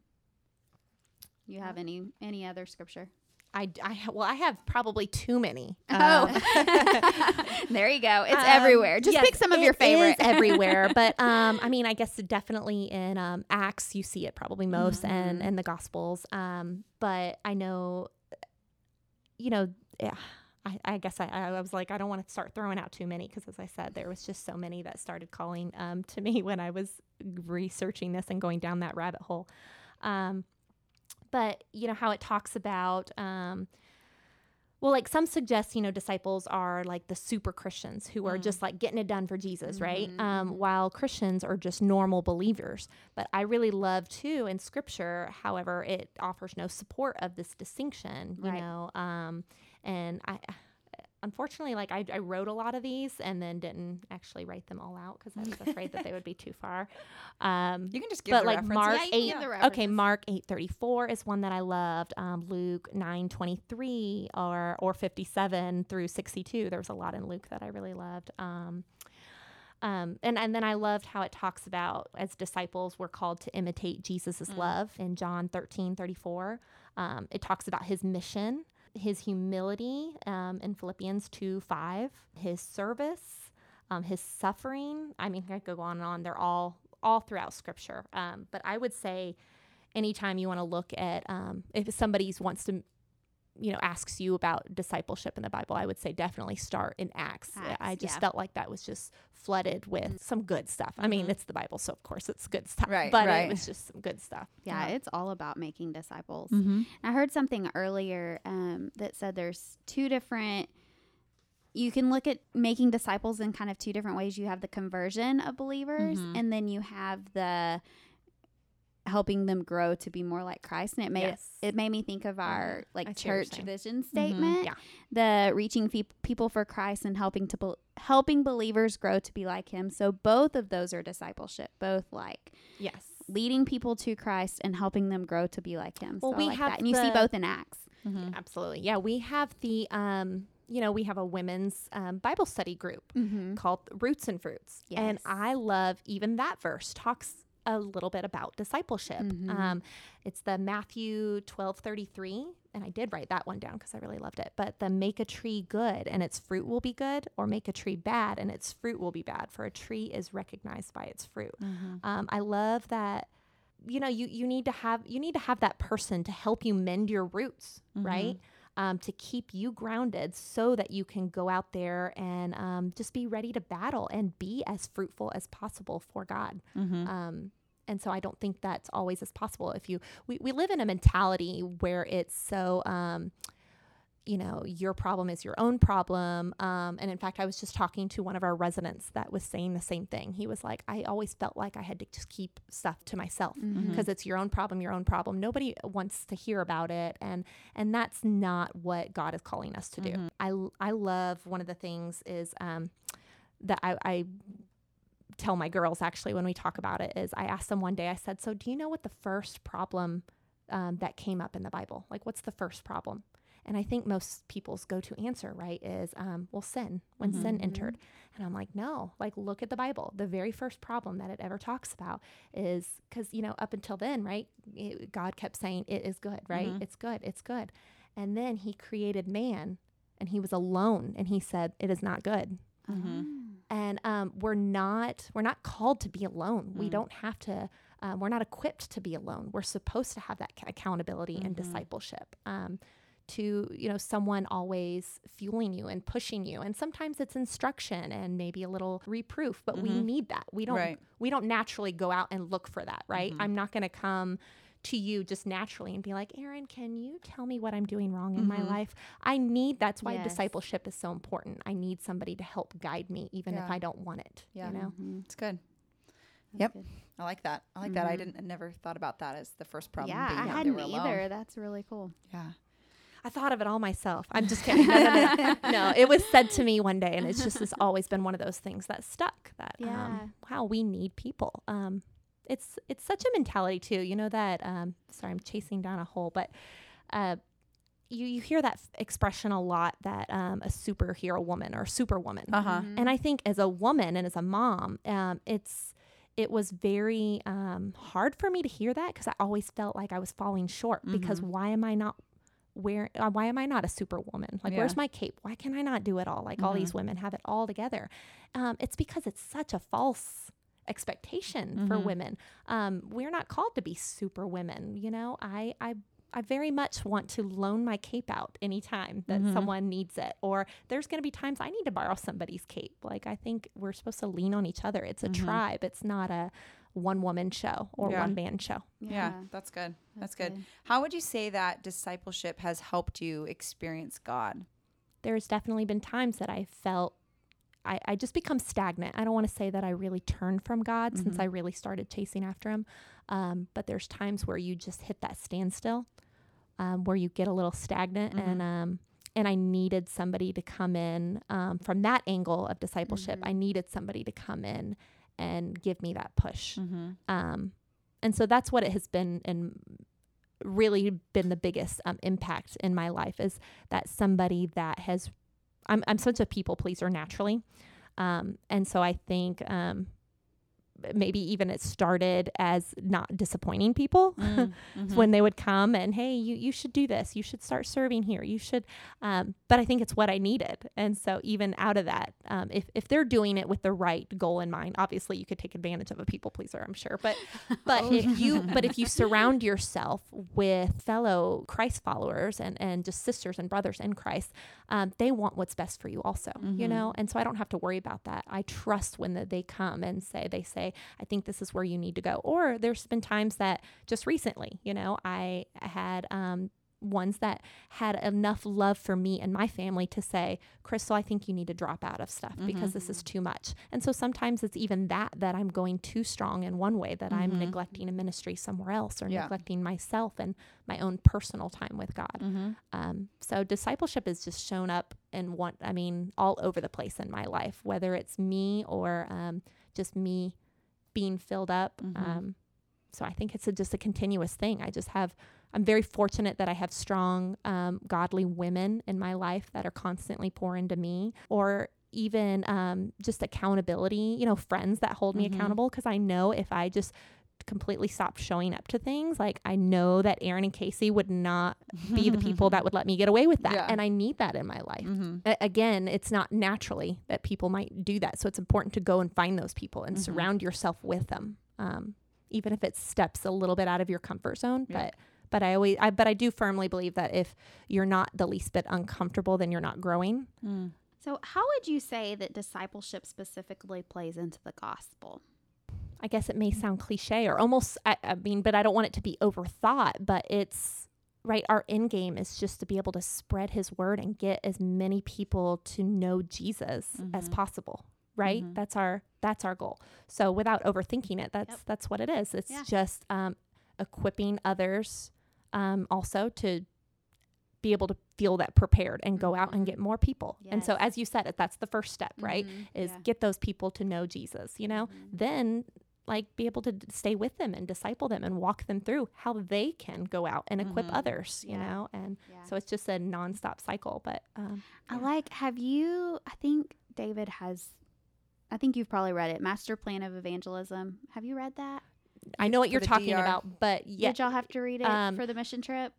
[SPEAKER 4] You have any any other scripture?
[SPEAKER 3] I I well I have probably too many.
[SPEAKER 4] Oh,
[SPEAKER 3] Um,
[SPEAKER 4] there you go. It's
[SPEAKER 3] um,
[SPEAKER 4] everywhere. Just
[SPEAKER 3] yes,
[SPEAKER 4] pick some of your favorites.
[SPEAKER 3] is everywhere, but um, I mean, I guess definitely in um, Acts you see it probably most, and
[SPEAKER 4] Mhm.
[SPEAKER 3] and the Gospels. Um, but I know, you know, yeah. I, I guess I, I was like, I don't want to start throwing out too many because, as I said, there was just so many that started calling um, to me when I was researching this and going down that rabbit hole. Um, but you know how it talks about um, well like some suggest you know disciples are like the super christians who are
[SPEAKER 1] Mm.
[SPEAKER 3] just like getting it done for jesus right
[SPEAKER 4] Mhm.
[SPEAKER 3] um, while christians are just normal believers but i really love too in scripture however it offers no support of this distinction you
[SPEAKER 4] Right.
[SPEAKER 3] know um, and i unfortunately like I, I wrote a lot of these and then didn't actually write them all out because i was afraid that they would be too far um,
[SPEAKER 1] You can just give
[SPEAKER 3] but like
[SPEAKER 1] references.
[SPEAKER 3] Mark
[SPEAKER 4] Yeah,
[SPEAKER 3] eight,
[SPEAKER 4] the
[SPEAKER 3] okay. Mark eight thirty four is one that I loved. Um, Luke nine twenty three or or fifty seven through sixty two. There was a lot in Luke that I really loved. Um, um, and and then I loved how it talks about as disciples we're called to imitate Jesus's
[SPEAKER 1] Mm.
[SPEAKER 3] love in John thirteen thirty four. Um, it talks about his mission, his humility um, in Philippians two five, his service, um, his suffering. I mean, I could go on and on. They're all all throughout Scripture. Um, but I would say, anytime you want to look at um, if somebody wants to, you know, asks you about discipleship in the Bible, I would say definitely start in Acts.
[SPEAKER 4] Acts,
[SPEAKER 3] I just
[SPEAKER 4] yeah.
[SPEAKER 3] felt like that was just flooded with some good stuff. I mean,
[SPEAKER 1] Mhm.
[SPEAKER 3] it's the Bible, so of course it's good stuff.
[SPEAKER 1] Right,
[SPEAKER 3] but
[SPEAKER 1] right.
[SPEAKER 3] it was just some good stuff.
[SPEAKER 4] yeah, it's all about making disciples.
[SPEAKER 1] Mm-hmm.
[SPEAKER 4] I heard something earlier um, that said there's two different. You can look at making disciples in kind of two different ways. You have the conversion of believers,
[SPEAKER 1] Mhm.
[SPEAKER 4] and then you have the helping them grow to be more like Christ. And it made
[SPEAKER 3] Yes.
[SPEAKER 4] it made me think of our like
[SPEAKER 3] see
[SPEAKER 4] church vision statement.
[SPEAKER 3] Yeah.
[SPEAKER 4] The reaching fe- people for Christ and helping to bel helping believers grow to be like Him. So both of those are discipleship. Both like
[SPEAKER 3] Yes.
[SPEAKER 4] leading people to Christ and helping them grow to be like Him.
[SPEAKER 3] Well,
[SPEAKER 4] so
[SPEAKER 3] we
[SPEAKER 4] like
[SPEAKER 3] have
[SPEAKER 4] that. and you see
[SPEAKER 3] the-
[SPEAKER 4] both in Acts.
[SPEAKER 1] Mm-hmm.
[SPEAKER 3] Absolutely. Yeah. We have the, um, you know, we have a women's um, Bible study group
[SPEAKER 4] Mm-hmm.
[SPEAKER 3] called Roots and Fruits. And I love even that verse talks a little bit about discipleship.
[SPEAKER 4] Mhm.
[SPEAKER 3] Um, it's the Matthew 12 33. And I did write that one down because I really loved it. But the make a tree good and its fruit will be good, or make a tree bad and its fruit will be bad, for a tree is recognized by its fruit.
[SPEAKER 1] Mm-hmm.
[SPEAKER 3] Um, I love that. You know, you you need to have you need to have that person to help you mend your roots, right? Um, to keep you grounded, so that you can go out there and um, just be ready to battle and be as fruitful as possible for God.
[SPEAKER 1] Mm-hmm.
[SPEAKER 3] Um, and so I don't think that's always as possible. If you we, we live in a mentality where it's so um, you know your problem is your own problem um, and in fact i was just talking to one of our residents that was saying the same thing he was like i always felt like i had to just keep stuff to myself
[SPEAKER 4] Mm-hmm.
[SPEAKER 3] because it's your own problem your own problem nobody wants to hear about it and and that's not what god is calling us to do
[SPEAKER 1] Mhm.
[SPEAKER 3] i i love one of the things is um that i i tell my girls actually when we talk about it is i asked them one day i said so do you know what the first problem um, that came up in the bible? Like what's the first problem? And i think most people's go-to answer right is um, well sin when sin
[SPEAKER 4] Mhm.
[SPEAKER 3] entered. And i'm like no like look at the bible. The very first problem that it ever talks about is because you know up until then right it, god kept saying it is good right?
[SPEAKER 1] Mhm.
[SPEAKER 3] it's good it's good. And then he created man and he was alone and he said it is not good.
[SPEAKER 1] Mm-hmm.
[SPEAKER 3] And um, we're not we're not called to be alone. We
[SPEAKER 1] Mm.
[SPEAKER 3] don't have to. Um, we're not equipped to be alone. We're supposed to have that accountability and
[SPEAKER 1] Mhm.
[SPEAKER 3] discipleship. Um, to you know someone always fueling you and pushing you and sometimes it's instruction and maybe a little reproof but we
[SPEAKER 1] Mhm.
[SPEAKER 3] need that we don't
[SPEAKER 1] Right.
[SPEAKER 3] we don't naturally go out and look for that right
[SPEAKER 1] Mhm.
[SPEAKER 3] i'm not going to come to you just naturally and be like erin can you tell me what i'm doing wrong in my
[SPEAKER 1] Mhm.
[SPEAKER 3] life i need that's why
[SPEAKER 4] Yes.
[SPEAKER 3] discipleship is so important i need somebody to help guide me even if i don't want it
[SPEAKER 1] Yeah.
[SPEAKER 3] you know
[SPEAKER 4] Mhm.
[SPEAKER 1] It's good.
[SPEAKER 4] That's
[SPEAKER 1] Yep.
[SPEAKER 4] good.
[SPEAKER 1] I like that. I like that. I
[SPEAKER 4] Mhm.
[SPEAKER 1] didn't I never thought about that as the first problem.
[SPEAKER 4] Yeah,
[SPEAKER 1] being
[SPEAKER 4] I hadn't
[SPEAKER 1] were alone.
[SPEAKER 4] either. That's really cool.
[SPEAKER 1] Yeah.
[SPEAKER 3] I thought of it all myself. I'm just kidding. No, no, no. No, it was said to me one day, and it's just it's always been one of those things that stuck. That
[SPEAKER 4] Yeah.
[SPEAKER 3] um, wow, we need people. Um, it's it's such a mentality too. You know that. Um, sorry, I'm chasing down a hole, but uh, you you hear that f- expression a lot that um, a superhero woman or superwoman.
[SPEAKER 1] Uh huh.
[SPEAKER 4] Mhm.
[SPEAKER 3] And I think as a woman and as a mom, um, it's it was very um, hard for me to hear that because I always felt like I was falling short. Because
[SPEAKER 1] Mhm.
[SPEAKER 3] why am I not where? Uh, why am I not a superwoman? Like,
[SPEAKER 1] Yeah.
[SPEAKER 3] where's my cape? Why can I not do it all? Like all these women have it all together. Um, it's because it's such a false expectation for
[SPEAKER 1] Mhm.
[SPEAKER 3] women. Um, we're not called to be super women. You know, I I I very much want to loan my cape out anytime that
[SPEAKER 1] Mhm.
[SPEAKER 3] someone needs it. Or there's going to be times I need to borrow somebody's cape. Like, I think we're supposed to lean on each other. It's a
[SPEAKER 1] Mhm.
[SPEAKER 3] tribe, it's not a one woman show or
[SPEAKER 1] Yeah.
[SPEAKER 3] one man show.
[SPEAKER 1] Yeah. That's good. That's, good. How would you say that discipleship has helped you experience God?
[SPEAKER 3] There's definitely been times that I felt. I, I just become stagnant. I don't want to say that I really turned from God since
[SPEAKER 1] Mhm.
[SPEAKER 3] I really started chasing after Him. Um, but there's times where you just hit that standstill, um, where you get a little stagnant,
[SPEAKER 1] Mhm.
[SPEAKER 3] and um, and I needed somebody to come in um, from that angle of discipleship.
[SPEAKER 4] Mhm.
[SPEAKER 3] I needed somebody to come in and give me that push.
[SPEAKER 1] Mm-hmm.
[SPEAKER 3] Um, and so that's what it has been and really been the biggest um, impact in my life is that somebody that has I'm, I'm such a people pleaser naturally. Um, and so I think um, maybe even it started as not disappointing people
[SPEAKER 1] Mm-hmm.
[SPEAKER 3] when they would come and hey you, you should do this. You should start serving here. You should um, but i think it's what i needed. And so even out of that um, if, if they're doing it with the right goal in mind obviously you could take advantage of a people pleaser i'm sure but but
[SPEAKER 4] Oh,
[SPEAKER 3] if you but if you surround yourself with fellow christ followers and and just sisters and brothers in christ um, they want what's best for you also you
[SPEAKER 1] Mhm.
[SPEAKER 3] know? And so i don't have to worry about that. I trust when the, they come and say they say i think this is where you need to go or there's been times that just recently you know i had um, ones that had enough love for me and my family to say crystal i think you need to drop out of stuff because this is too much and so sometimes it's even that that i'm going too strong in one way that i'm
[SPEAKER 1] Mhm.
[SPEAKER 3] neglecting a ministry somewhere else or
[SPEAKER 1] Yeah.
[SPEAKER 3] neglecting myself and my own personal time with god
[SPEAKER 1] Mm-hmm.
[SPEAKER 3] um, so discipleship has just shown up in one, I mean, all over the place in my life, whether it's me or um, just me being filled up.
[SPEAKER 1] Mhm.
[SPEAKER 3] Um, so I think it's a, just a continuous thing. I just have, I'm very fortunate that I have strong, um, godly women in my life that are constantly pouring into me or even um, just accountability, you know, friends that hold me
[SPEAKER 1] Mhm.
[SPEAKER 3] accountable. Cause I know if I just completely stopped showing up to things, like I know that Erin and Casey would not be the people that would let me get away with that.
[SPEAKER 1] Yeah.
[SPEAKER 3] And I need that in my life.
[SPEAKER 1] Mm-hmm.
[SPEAKER 3] A- again, it's not naturally that people might do that. So it's important to go and find those people and
[SPEAKER 1] Mhm.
[SPEAKER 3] surround yourself with them. Um, even if it steps a little bit out of your comfort zone.
[SPEAKER 1] Yeah.
[SPEAKER 3] But but I always I but I do firmly believe that if you're not the least bit uncomfortable, then you're not growing.
[SPEAKER 1] Mm.
[SPEAKER 4] So, how would you say that discipleship specifically plays into the gospel?
[SPEAKER 3] I guess it may sound cliche or almost, I, I mean, but I don't want it to be overthought. But it's right. Our end game is just to be able to spread his word and get as many people to know Jesus as
[SPEAKER 1] Mhm.
[SPEAKER 3] possible. Right.
[SPEAKER 1] Mhm.
[SPEAKER 3] That's our that's our goal. So without overthinking it, that's
[SPEAKER 4] Yep.
[SPEAKER 3] that's what it is. It's
[SPEAKER 4] Yeah.
[SPEAKER 3] just um, equipping others um, also to be able to feel that prepared and go out and
[SPEAKER 4] Mhm.
[SPEAKER 3] get more people. And so, as you said, it that's the first step, right?
[SPEAKER 4] Mhm.
[SPEAKER 3] Is
[SPEAKER 4] Yeah.
[SPEAKER 3] get those people to know Jesus. You know,
[SPEAKER 4] Mhm.
[SPEAKER 3] then like be able to d- stay with them and disciple them and walk them through how they can go out and equip
[SPEAKER 1] Mhm.
[SPEAKER 3] others you
[SPEAKER 4] Yeah.
[SPEAKER 3] know and
[SPEAKER 4] Yeah.
[SPEAKER 3] so it's just a nonstop cycle but um
[SPEAKER 4] I like, have you, I think David has, I think you've probably read it, Master Plan of Evangelism. Have you read that?
[SPEAKER 3] i know what you're talking
[SPEAKER 1] DR.
[SPEAKER 3] about but yeah
[SPEAKER 4] Did y'all have to read it
[SPEAKER 3] um,
[SPEAKER 4] for the mission trip?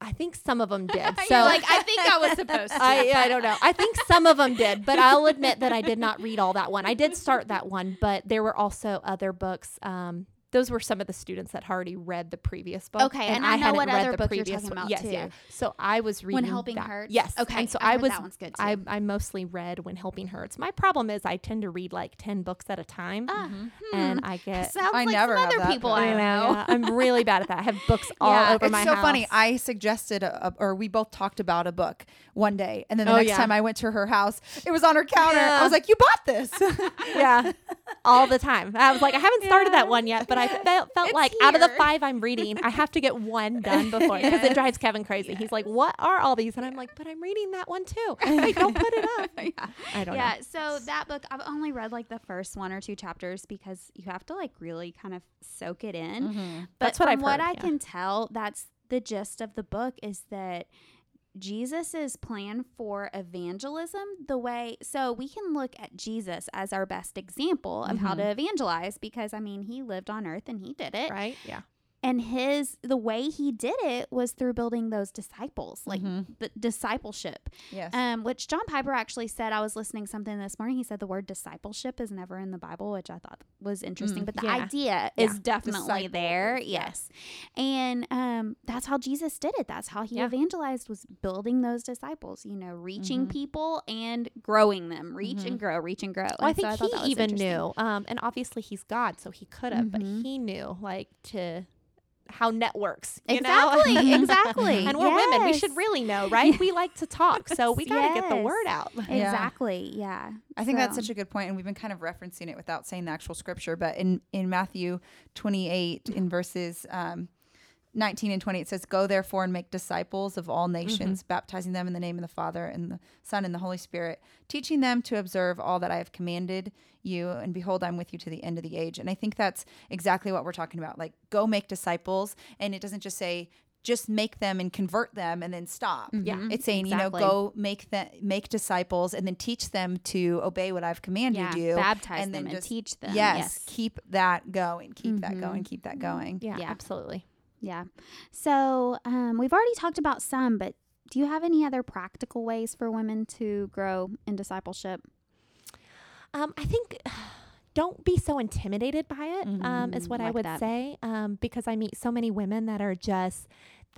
[SPEAKER 3] I think some of them did. So
[SPEAKER 4] like, I think I was supposed to.
[SPEAKER 3] I, I don't know. I think some of them did, but I'll admit that I did not read all that one. I did start that one, but there were also other books. Um, those were some of the students that had already read the previous book.
[SPEAKER 4] Okay, and I know what
[SPEAKER 3] read
[SPEAKER 4] other
[SPEAKER 3] the
[SPEAKER 4] book you're
[SPEAKER 3] previous
[SPEAKER 4] talking about,
[SPEAKER 3] Yes,
[SPEAKER 4] too.
[SPEAKER 3] yeah. So I was reading
[SPEAKER 4] When Helping
[SPEAKER 3] that.
[SPEAKER 4] Hurts?
[SPEAKER 3] Yes.
[SPEAKER 4] Okay,
[SPEAKER 3] And so
[SPEAKER 4] I
[SPEAKER 3] I was.
[SPEAKER 4] that one's good,
[SPEAKER 3] I
[SPEAKER 4] too.
[SPEAKER 3] I mostly read When Helping Hurts. My problem is I tend to read like ten books at a time,
[SPEAKER 4] Ah,
[SPEAKER 3] and
[SPEAKER 4] hmm.
[SPEAKER 3] I get.
[SPEAKER 4] Sounds
[SPEAKER 1] I
[SPEAKER 4] like
[SPEAKER 1] never
[SPEAKER 4] some
[SPEAKER 1] have
[SPEAKER 4] other
[SPEAKER 1] that,
[SPEAKER 4] people
[SPEAKER 1] but-
[SPEAKER 4] I
[SPEAKER 3] I
[SPEAKER 4] know.
[SPEAKER 3] yeah, I'm really bad at that. I have books all
[SPEAKER 1] yeah,
[SPEAKER 3] over
[SPEAKER 1] it's
[SPEAKER 3] my It's
[SPEAKER 1] so
[SPEAKER 3] house.
[SPEAKER 1] funny. I suggested, a, a- or we both talked about a book one day, and then the
[SPEAKER 3] Oh,
[SPEAKER 1] next
[SPEAKER 3] yeah.
[SPEAKER 1] time I went to her house, it was on her counter. I was like, "You bought this?"
[SPEAKER 3] yeah, all the time. I was like, I haven't started that one yet, but I felt felt
[SPEAKER 4] It's
[SPEAKER 3] like out of the five I'm reading, I have to get one done before because it drives Kevin crazy. He's like, "What are all these?" And I'm like, "But I'm reading that one too." Wait, don't put it up.
[SPEAKER 4] yeah.
[SPEAKER 3] I don't know.
[SPEAKER 4] yeah,
[SPEAKER 3] know.
[SPEAKER 4] so that book I've only read like the first one or two chapters because you have to like really kind of soak it in. But
[SPEAKER 3] Mm-hmm. That's what
[SPEAKER 4] from
[SPEAKER 3] I've
[SPEAKER 4] what I
[SPEAKER 3] yeah.
[SPEAKER 4] can tell, that's the gist of the book is that Jesus's plan for evangelism, the way so we can look at Jesus as our best example of how to
[SPEAKER 3] Mm-hmm.
[SPEAKER 4] evangelize because I mean he lived on earth and he did it.
[SPEAKER 3] Right? Yeah.
[SPEAKER 4] And his the way he did it was through building those disciples, like the discipleship.
[SPEAKER 1] yes.
[SPEAKER 4] Um, which John Piper actually said. I was listening something this morning. He said the word discipleship is never in the Bible, which I thought was interesting. but the
[SPEAKER 3] yeah.
[SPEAKER 4] idea
[SPEAKER 3] Yeah.
[SPEAKER 4] is definitely
[SPEAKER 1] Disciple
[SPEAKER 4] there. Yes, and um, that's how Jesus did it. That's how he
[SPEAKER 3] Yeah.
[SPEAKER 4] evangelized was building those disciples. You know, reaching people and growing them. Reach and grow. Reach and grow.
[SPEAKER 3] Well, I
[SPEAKER 4] And so
[SPEAKER 3] think
[SPEAKER 4] thought that
[SPEAKER 3] he even knew, um, and obviously he's God, so he could have, but
[SPEAKER 4] Mhm.
[SPEAKER 3] he knew like to how networks. You know?
[SPEAKER 4] Exactly. exactly.
[SPEAKER 3] and we're women. We should really know, right? We like to talk, so we got to get the word out.
[SPEAKER 4] Exactly. Yeah.
[SPEAKER 1] I think that's such a good point, and we've been kind of referencing it without saying the actual scripture. But in in Matthew 28, in verses um, 19 and 20, it says, "Go therefore and make disciples of all nations, baptizing them in the name of the Father and the Son and the Holy Spirit, teaching them to observe all that I have commanded you. And behold, I'm with you to the end of the age." And I think that's exactly what we're talking about. Like, go make disciples, and it doesn't just say just make them and convert them and then stop.
[SPEAKER 3] Yeah,
[SPEAKER 1] It's saying,
[SPEAKER 3] exactly.
[SPEAKER 1] you know, go make them make disciples and then teach them to obey what I've commanded
[SPEAKER 4] Yeah,
[SPEAKER 1] you.
[SPEAKER 4] baptize
[SPEAKER 1] and
[SPEAKER 4] them
[SPEAKER 1] then
[SPEAKER 4] and teach them.
[SPEAKER 1] Yes,
[SPEAKER 4] Yes.
[SPEAKER 1] keep that going. Keep that
[SPEAKER 4] Mhm.
[SPEAKER 1] going. Keep that going.
[SPEAKER 3] Yeah,
[SPEAKER 4] Yeah.
[SPEAKER 3] absolutely.
[SPEAKER 4] Yeah. So um, we've already talked about some, but do you have any other practical ways for women to grow in discipleship?
[SPEAKER 3] Um, I think don't be so intimidated by it. Um, is
[SPEAKER 4] Mhm,
[SPEAKER 3] what I would
[SPEAKER 4] that.
[SPEAKER 3] say. Um, because I meet so many women that are just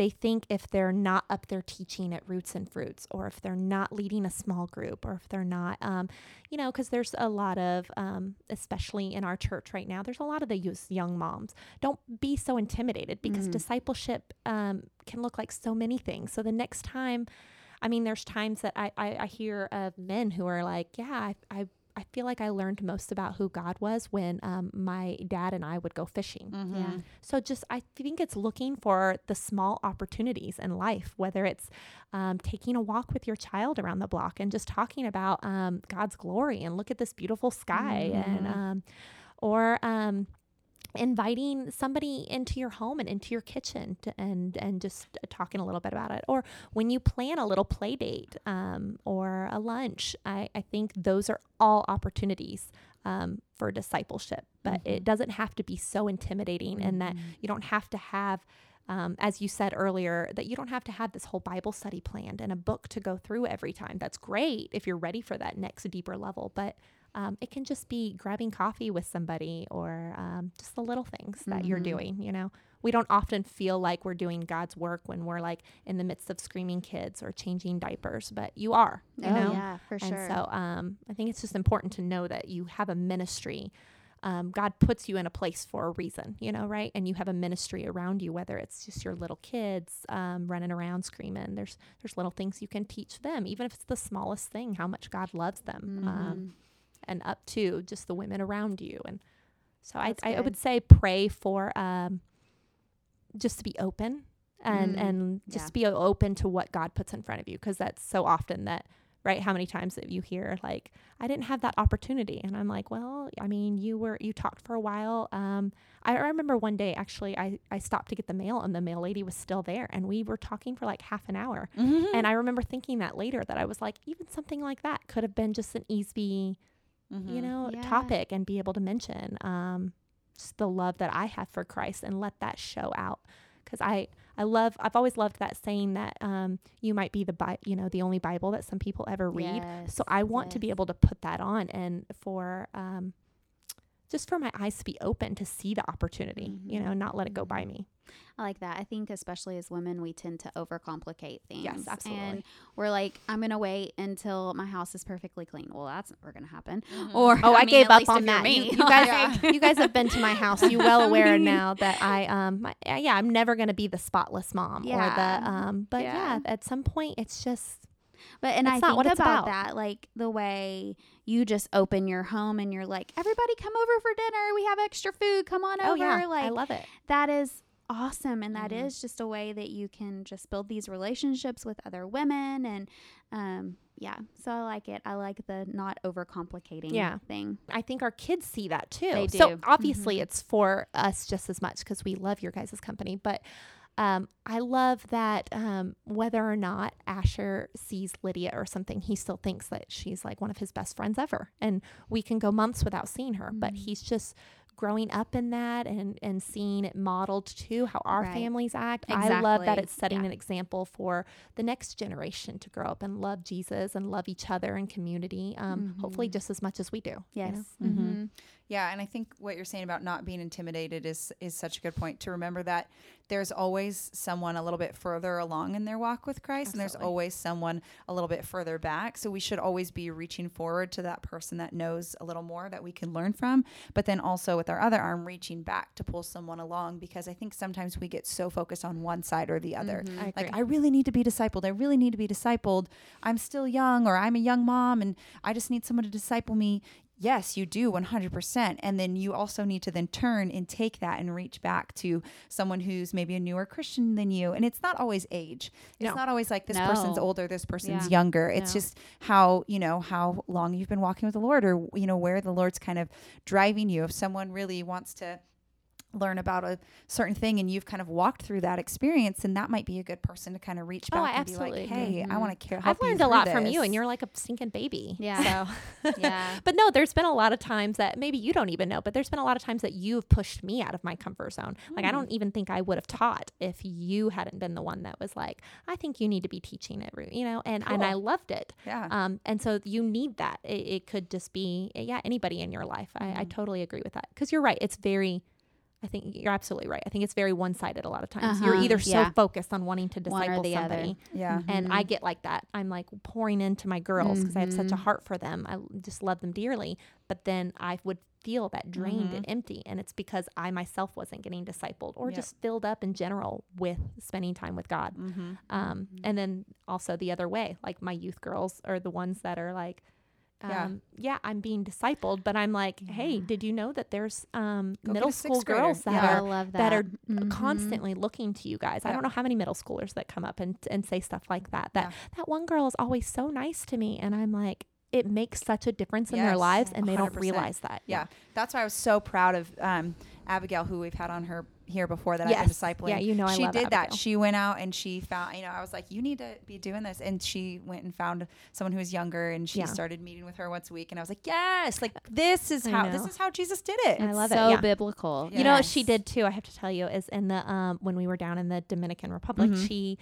[SPEAKER 3] they think if they're not up there teaching at Roots and Fruits, or if they're not leading a small group, or if they're not, um, you know, because there's a lot of, um, especially in our church right now, there's a lot of the youth, young moms. Don't be so intimidated because
[SPEAKER 4] Mm.
[SPEAKER 3] discipleship um, can look like so many things. So the next time, I mean, there's times that I, I, I hear of men who are like, yeah, I, I, I feel like I learned most about who God was when um, my dad and I would go fishing.
[SPEAKER 4] Yeah.
[SPEAKER 3] So just I think it's looking for the small opportunities in life, whether it's um, taking a walk with your child around the block and just talking about um, God's glory and look at this beautiful sky, and um, or um, inviting somebody into your home and into your kitchen to, and and just talking a little bit about it. Or when you plan a little play date um, or a lunch I, I think those are all opportunities um, for discipleship. But it doesn't have to be so intimidating and that you don't have to have um, as you said earlier, that you don't have to have this whole Bible study planned and a book to go through every time. That's great if you're ready for that next deeper level, but um, it can just be grabbing coffee with somebody or um, just the little things that you're doing. You know, we don't often feel like we're doing God's work when we're like in the midst of screaming kids or changing diapers, but you are. You
[SPEAKER 4] oh,
[SPEAKER 3] know?
[SPEAKER 4] yeah, for
[SPEAKER 3] And
[SPEAKER 4] sure.
[SPEAKER 3] so um, I think it's just important to know that you have a ministry. Um, God puts you in a place for a reason, you know, right? And you have a ministry around you, whether it's just your little kids um, running around screaming. There's there's little things you can teach them, even if it's the smallest thing, how much God loves them,
[SPEAKER 4] Mm-hmm.
[SPEAKER 3] And up to just the women around you. And so I,
[SPEAKER 4] That's
[SPEAKER 3] I
[SPEAKER 4] good.
[SPEAKER 3] would say pray for um, just to be open and
[SPEAKER 4] Mm,
[SPEAKER 3] and
[SPEAKER 4] yeah.
[SPEAKER 3] just be open to what God puts in front of you because that's so often that right how many times that you hear like I didn't have that opportunity and I'm like well I mean you were you talked for a while um I remember one day actually I I stopped to get the mail and the mail lady was still there and we were talking for like half an hour and I remember thinking that later that I was like even something like that could have been just an easy you know
[SPEAKER 4] Yeah.
[SPEAKER 3] topic and be able to mention um just the love that I have for Christ and let that show out because I I love. I've always loved that saying that um, you might be the Bi- you know the only Bible that some people ever read. So I want to be able to put that on and for um, just for my eyes to be open to see the opportunity, you
[SPEAKER 4] Mhm.
[SPEAKER 3] know, not let it go by me.
[SPEAKER 4] I like that. I think especially as women, we tend to overcomplicate things.
[SPEAKER 3] Yes, absolutely.
[SPEAKER 4] And we're like, I'm gonna wait until my house is perfectly clean. Well, that's never gonna happen.
[SPEAKER 1] Mhm.
[SPEAKER 4] Or
[SPEAKER 3] Oh, I,
[SPEAKER 4] mean,
[SPEAKER 3] gave up on that. You,
[SPEAKER 4] me.
[SPEAKER 3] you guys,
[SPEAKER 1] Yeah.
[SPEAKER 3] you guys have been to my house. You well aware now that I, um, my, yeah, yeah, I'm never gonna be the spotless mom or the, um, but yeah.
[SPEAKER 4] Yeah.
[SPEAKER 3] at some point, it's just
[SPEAKER 4] But and
[SPEAKER 3] That's
[SPEAKER 4] I think about,
[SPEAKER 3] about.
[SPEAKER 4] that, like the way you just open your home and you're like, everybody come over for dinner. We have extra food. Come on
[SPEAKER 3] oh
[SPEAKER 4] over.
[SPEAKER 3] yeah,
[SPEAKER 4] like
[SPEAKER 3] I love it.
[SPEAKER 4] that is awesome and that
[SPEAKER 3] Mhm.
[SPEAKER 4] is just a way that you can just build these relationships with other women and um yeah so i like it i like the not overcomplicating
[SPEAKER 3] Yeah.
[SPEAKER 4] thing
[SPEAKER 3] I think our kids see that too.
[SPEAKER 4] They
[SPEAKER 3] So obviously,
[SPEAKER 4] Mhm.
[SPEAKER 3] it's for us just as much because we love your guys' company. But um, I love that um, whether or not Asher sees Lydia or something, he still thinks that she's like one of his best friends ever, and we can go months without seeing her. But
[SPEAKER 4] Mhm.
[SPEAKER 3] he's just growing up in that and and seeing it modeled too how our
[SPEAKER 4] Right.
[SPEAKER 3] families act i love that it's setting
[SPEAKER 4] Yeah.
[SPEAKER 3] an example for the next generation to grow up and love jesus and love each other and community um, hopefully
[SPEAKER 4] Mhm.
[SPEAKER 3] just as much as we do you know?
[SPEAKER 4] yes
[SPEAKER 1] Mhm.
[SPEAKER 4] mm-hmm.
[SPEAKER 1] Yeah, and I think what you're saying about not being intimidated is is such a good point to remember that there's always someone a little bit further along in their walk with Christ and there's always someone a little bit further back. So we should always be reaching forward to that person that knows a little more that we can learn from, but then also with our other arm reaching back to pull someone along because I think sometimes we get so focused on one side or the other.
[SPEAKER 4] Mhm.
[SPEAKER 3] I.
[SPEAKER 1] Like I really need to be discipled. I really need to be discipled. I'm still young or I'm a young mom and I just need someone to disciple me. Yes, you do 100%. And then you also need to then turn and take that and reach back to someone who's maybe a newer Christian than you. And it's not always age. It's
[SPEAKER 3] No.
[SPEAKER 1] not always like this person's older, this person's
[SPEAKER 4] Yeah.
[SPEAKER 1] younger. It's
[SPEAKER 3] No.
[SPEAKER 1] just how, you know, how long you've been walking with the Lord or you know where the Lord's kind of driving you. If someone really wants to learn about a certain thing and you've kind of walked through that experience and that might be a good person to kind of reach
[SPEAKER 3] Oh,
[SPEAKER 1] back
[SPEAKER 3] I
[SPEAKER 1] and be like
[SPEAKER 3] absolutely
[SPEAKER 1] hey
[SPEAKER 4] agree.
[SPEAKER 1] i mm-hmm. want to care
[SPEAKER 3] I've learned a lot from you, and you're like a stinking baby.
[SPEAKER 4] Yeah.
[SPEAKER 3] So,
[SPEAKER 4] Yeah.
[SPEAKER 3] but no, there's been a lot of times that maybe you don't even know, but there's been a lot of times that you've pushed me out of my comfort zone. Like, I don't mm. even think I would have taught if you hadn't been the one that was like, I think you need to be teaching it, you know, and, and I loved it.
[SPEAKER 1] yeah
[SPEAKER 3] Um, and so you need that. It, it could just be, yeah, anybody in your life. I, I mm-hmm. totally agree with that. Because you're right. It's very, I think you're absolutely right. I think it's very one sided a lot of times. You're
[SPEAKER 4] Uh-huh,
[SPEAKER 3] either
[SPEAKER 4] yeah.
[SPEAKER 3] so focused on wanting to
[SPEAKER 4] One
[SPEAKER 3] disciple
[SPEAKER 4] the other.
[SPEAKER 3] somebody.
[SPEAKER 1] yeah
[SPEAKER 3] And I get like that. I'm like pouring into my girls because I have such a
[SPEAKER 4] Mhm.
[SPEAKER 3] heart for them. I just love them dearly. But then I would feel that drained and empty. And it's because I myself wasn't getting discipled or
[SPEAKER 1] Yep.
[SPEAKER 3] just filled up in general with spending time with God.
[SPEAKER 1] mm-hmm.
[SPEAKER 3] Um, and then also the other way, like my youth girls are the ones that are like,
[SPEAKER 1] Yeah.
[SPEAKER 3] Um, yeah, I'm being discipled, but I'm like, hey, did you know that there's um, middle school
[SPEAKER 1] grader.
[SPEAKER 3] girls that
[SPEAKER 1] Yeah.
[SPEAKER 4] I
[SPEAKER 3] are
[SPEAKER 4] love that.
[SPEAKER 3] that are
[SPEAKER 4] Mhm.
[SPEAKER 3] constantly looking to you guys. I don't know how many middle schoolers that come up and, and say stuff like that. That that one girl is always so nice to me, and I'm like, it makes such a difference in their lives, and they don't realize that.
[SPEAKER 1] yeah that's why i was so proud of um, abigail who we've had on her here before that i've
[SPEAKER 3] Yes.
[SPEAKER 1] been discipling
[SPEAKER 3] Yeah, you know I
[SPEAKER 1] she
[SPEAKER 3] love
[SPEAKER 1] did that she went out and she found you know i was like you need to be doing this and she went and found someone who was younger and she
[SPEAKER 3] Yeah.
[SPEAKER 1] started meeting with her once a week and i was like yes like this is
[SPEAKER 3] I
[SPEAKER 1] how this is how jesus did it
[SPEAKER 3] I
[SPEAKER 4] It's
[SPEAKER 3] love it,
[SPEAKER 4] so
[SPEAKER 3] yeah.
[SPEAKER 4] biblical.
[SPEAKER 3] You know what she did too? I have to tell you is in the um when we were down in the Dominican Republic,
[SPEAKER 1] Mhm.
[SPEAKER 3] she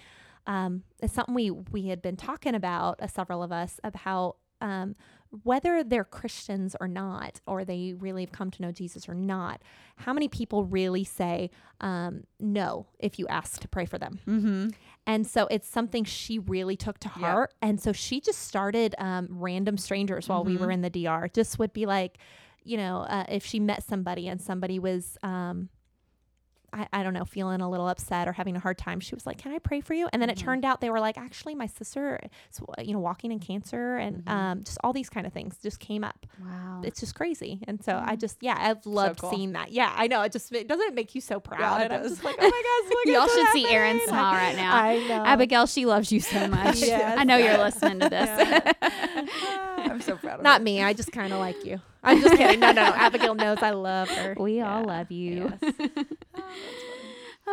[SPEAKER 3] um it's something we we had been talking about uh, several of us of how um whether they're Christians or not, or they really have come to know Jesus or not, how many people really say um, no if you ask to pray for them?
[SPEAKER 1] mm-hmm.
[SPEAKER 3] And so it's something she really took to heart. And so she just started um, random strangers while we
[SPEAKER 1] Mm-hmm.
[SPEAKER 3] were in the DR. Just would be like, you know, uh, if she met somebody and somebody was, um, I, I don't know, feeling a little upset or having a hard time, she was like, "Can I pray for you?" And then it
[SPEAKER 1] Mhm.
[SPEAKER 3] turned out they were like, "Actually, my sister, is, you know, walking in cancer, and
[SPEAKER 1] Mhm.
[SPEAKER 3] um, just all these kind of things just came up.
[SPEAKER 4] Wow.
[SPEAKER 3] It's just crazy." And so I
[SPEAKER 1] Mhm.
[SPEAKER 3] just, yeah, I've loved
[SPEAKER 1] cool.
[SPEAKER 3] seeing that. Yeah, I know. It just it doesn't it make you so proud?
[SPEAKER 1] it
[SPEAKER 3] and I'm just like, "Oh my gosh, look
[SPEAKER 4] Y'all should see
[SPEAKER 3] happening."
[SPEAKER 4] smile right now.
[SPEAKER 3] I know.
[SPEAKER 4] Abigail, she loves you so much.
[SPEAKER 3] Yes.
[SPEAKER 4] I know you're listening to this.
[SPEAKER 1] I'm so proud of
[SPEAKER 3] Not
[SPEAKER 1] it.
[SPEAKER 3] me. I just kind of like you. I'm just kidding. No, no, no. Abigail knows I love her.
[SPEAKER 4] We all love you.
[SPEAKER 3] Yes.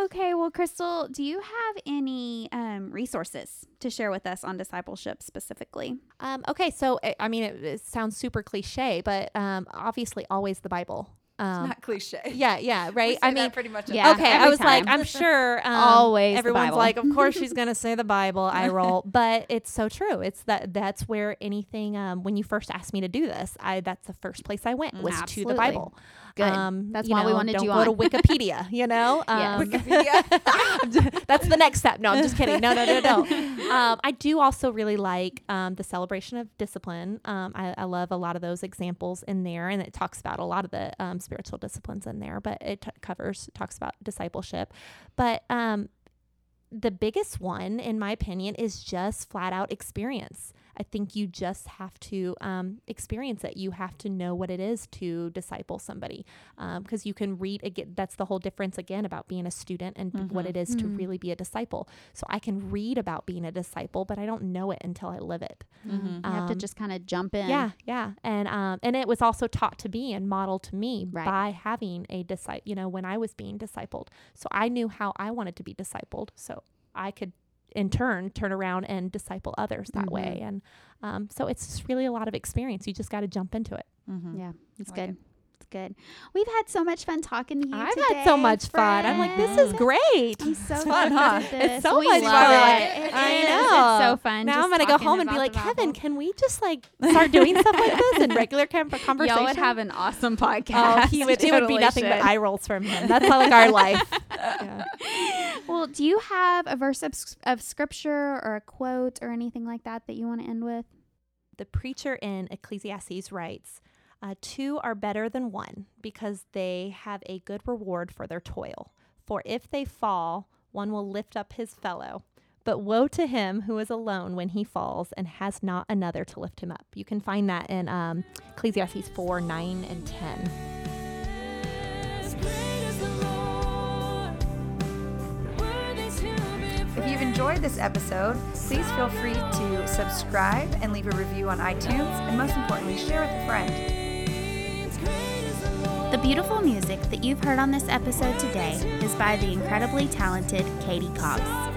[SPEAKER 4] Okay, well, Crystal, do you have any um, resources to share with us on discipleship specifically?
[SPEAKER 3] Um, okay, so I- I mean, it, it sounds super cliche, but um, obviously, always the Bible. Um,
[SPEAKER 1] Not cliche.
[SPEAKER 3] yeah, yeah, right. I mean,
[SPEAKER 1] pretty much.
[SPEAKER 4] Yeah,
[SPEAKER 3] okay, I was like. I'm sure um,
[SPEAKER 4] Always
[SPEAKER 3] everyone's like, of course she's gonna say the Bible. I roll, but it's so true. It's that that's where anything. Um, when you first asked me to do this, I that's the first place I went was to the Bible.
[SPEAKER 4] Good.
[SPEAKER 3] Um,
[SPEAKER 4] That's why we wanted you
[SPEAKER 3] go to. Wikipedia. You know, um,
[SPEAKER 1] Wikipedia.
[SPEAKER 3] that's the next step. No, I'm just kidding. No, no, no, no. Um, I do also really like um, the celebration of discipline. Um, I, I love a lot of those examples in there, and it talks about a lot of the um, spiritual disciplines in there. But it t- covers talks about discipleship. But um, the biggest one, in my opinion, is just flat out experience. I think you just have to um, experience it. You have to know what it is to disciple somebody because you can read again. That's the whole difference again about being a student and b- what it is to
[SPEAKER 4] Mhm.
[SPEAKER 3] really be a disciple. So I can read about being a disciple, but I don't know it until I live it.
[SPEAKER 1] Mhm.
[SPEAKER 4] You have to
[SPEAKER 3] Um,
[SPEAKER 4] just kind of jump in.
[SPEAKER 3] Yeah, yeah, and um, and it was also taught to me and modeled to me
[SPEAKER 4] Right.
[SPEAKER 3] by having a disciple. You know, when I was being discipled, so I knew how I wanted to be discipled, so I could in turn turn around and disciple others that
[SPEAKER 4] Mhm.
[SPEAKER 3] way. And um, so it's just really a lot of experience. You just got to jump into it.
[SPEAKER 1] mm-hmm.
[SPEAKER 4] Yeah, it's
[SPEAKER 1] Like
[SPEAKER 4] good.
[SPEAKER 1] it.
[SPEAKER 4] It's good. We've had so much fun talking to you.
[SPEAKER 3] I've
[SPEAKER 4] today,
[SPEAKER 3] had so much fun. I'm like, this is great.
[SPEAKER 4] I'm so
[SPEAKER 1] It's fun, huh?
[SPEAKER 3] It's so
[SPEAKER 4] we
[SPEAKER 3] much fun.
[SPEAKER 4] It. It
[SPEAKER 3] I
[SPEAKER 4] is.
[SPEAKER 3] know.
[SPEAKER 4] It's so fun.
[SPEAKER 3] Now
[SPEAKER 4] just
[SPEAKER 3] I'm gonna go home and be like, Kevin, can we just like start doing stuff like this in regular com- conversation?
[SPEAKER 4] Uh, Y'all would have an awesome podcast.
[SPEAKER 3] Oh, he would. It would be
[SPEAKER 4] Totally
[SPEAKER 3] nothing but eye rolls from him. That's like our life. Yeah.
[SPEAKER 4] Well, do you have a verse of, of scripture or a quote or anything like that that you want to end with?
[SPEAKER 3] The preacher in Ecclesiastes writes, uh, Two are better than one because they have a good reward for their toil. For if they fall, one will lift up his fellow. But woe to him who is alone when he falls and has not another to lift him up. You can find that in um, Ecclesiastes 4 9 and 10.
[SPEAKER 1] If you've enjoyed this episode, please feel free to subscribe and leave a review on iTunes, and most importantly, share with a friend.
[SPEAKER 2] Beautiful music that you've heard on this episode today is by the incredibly talented Katie Cobbs.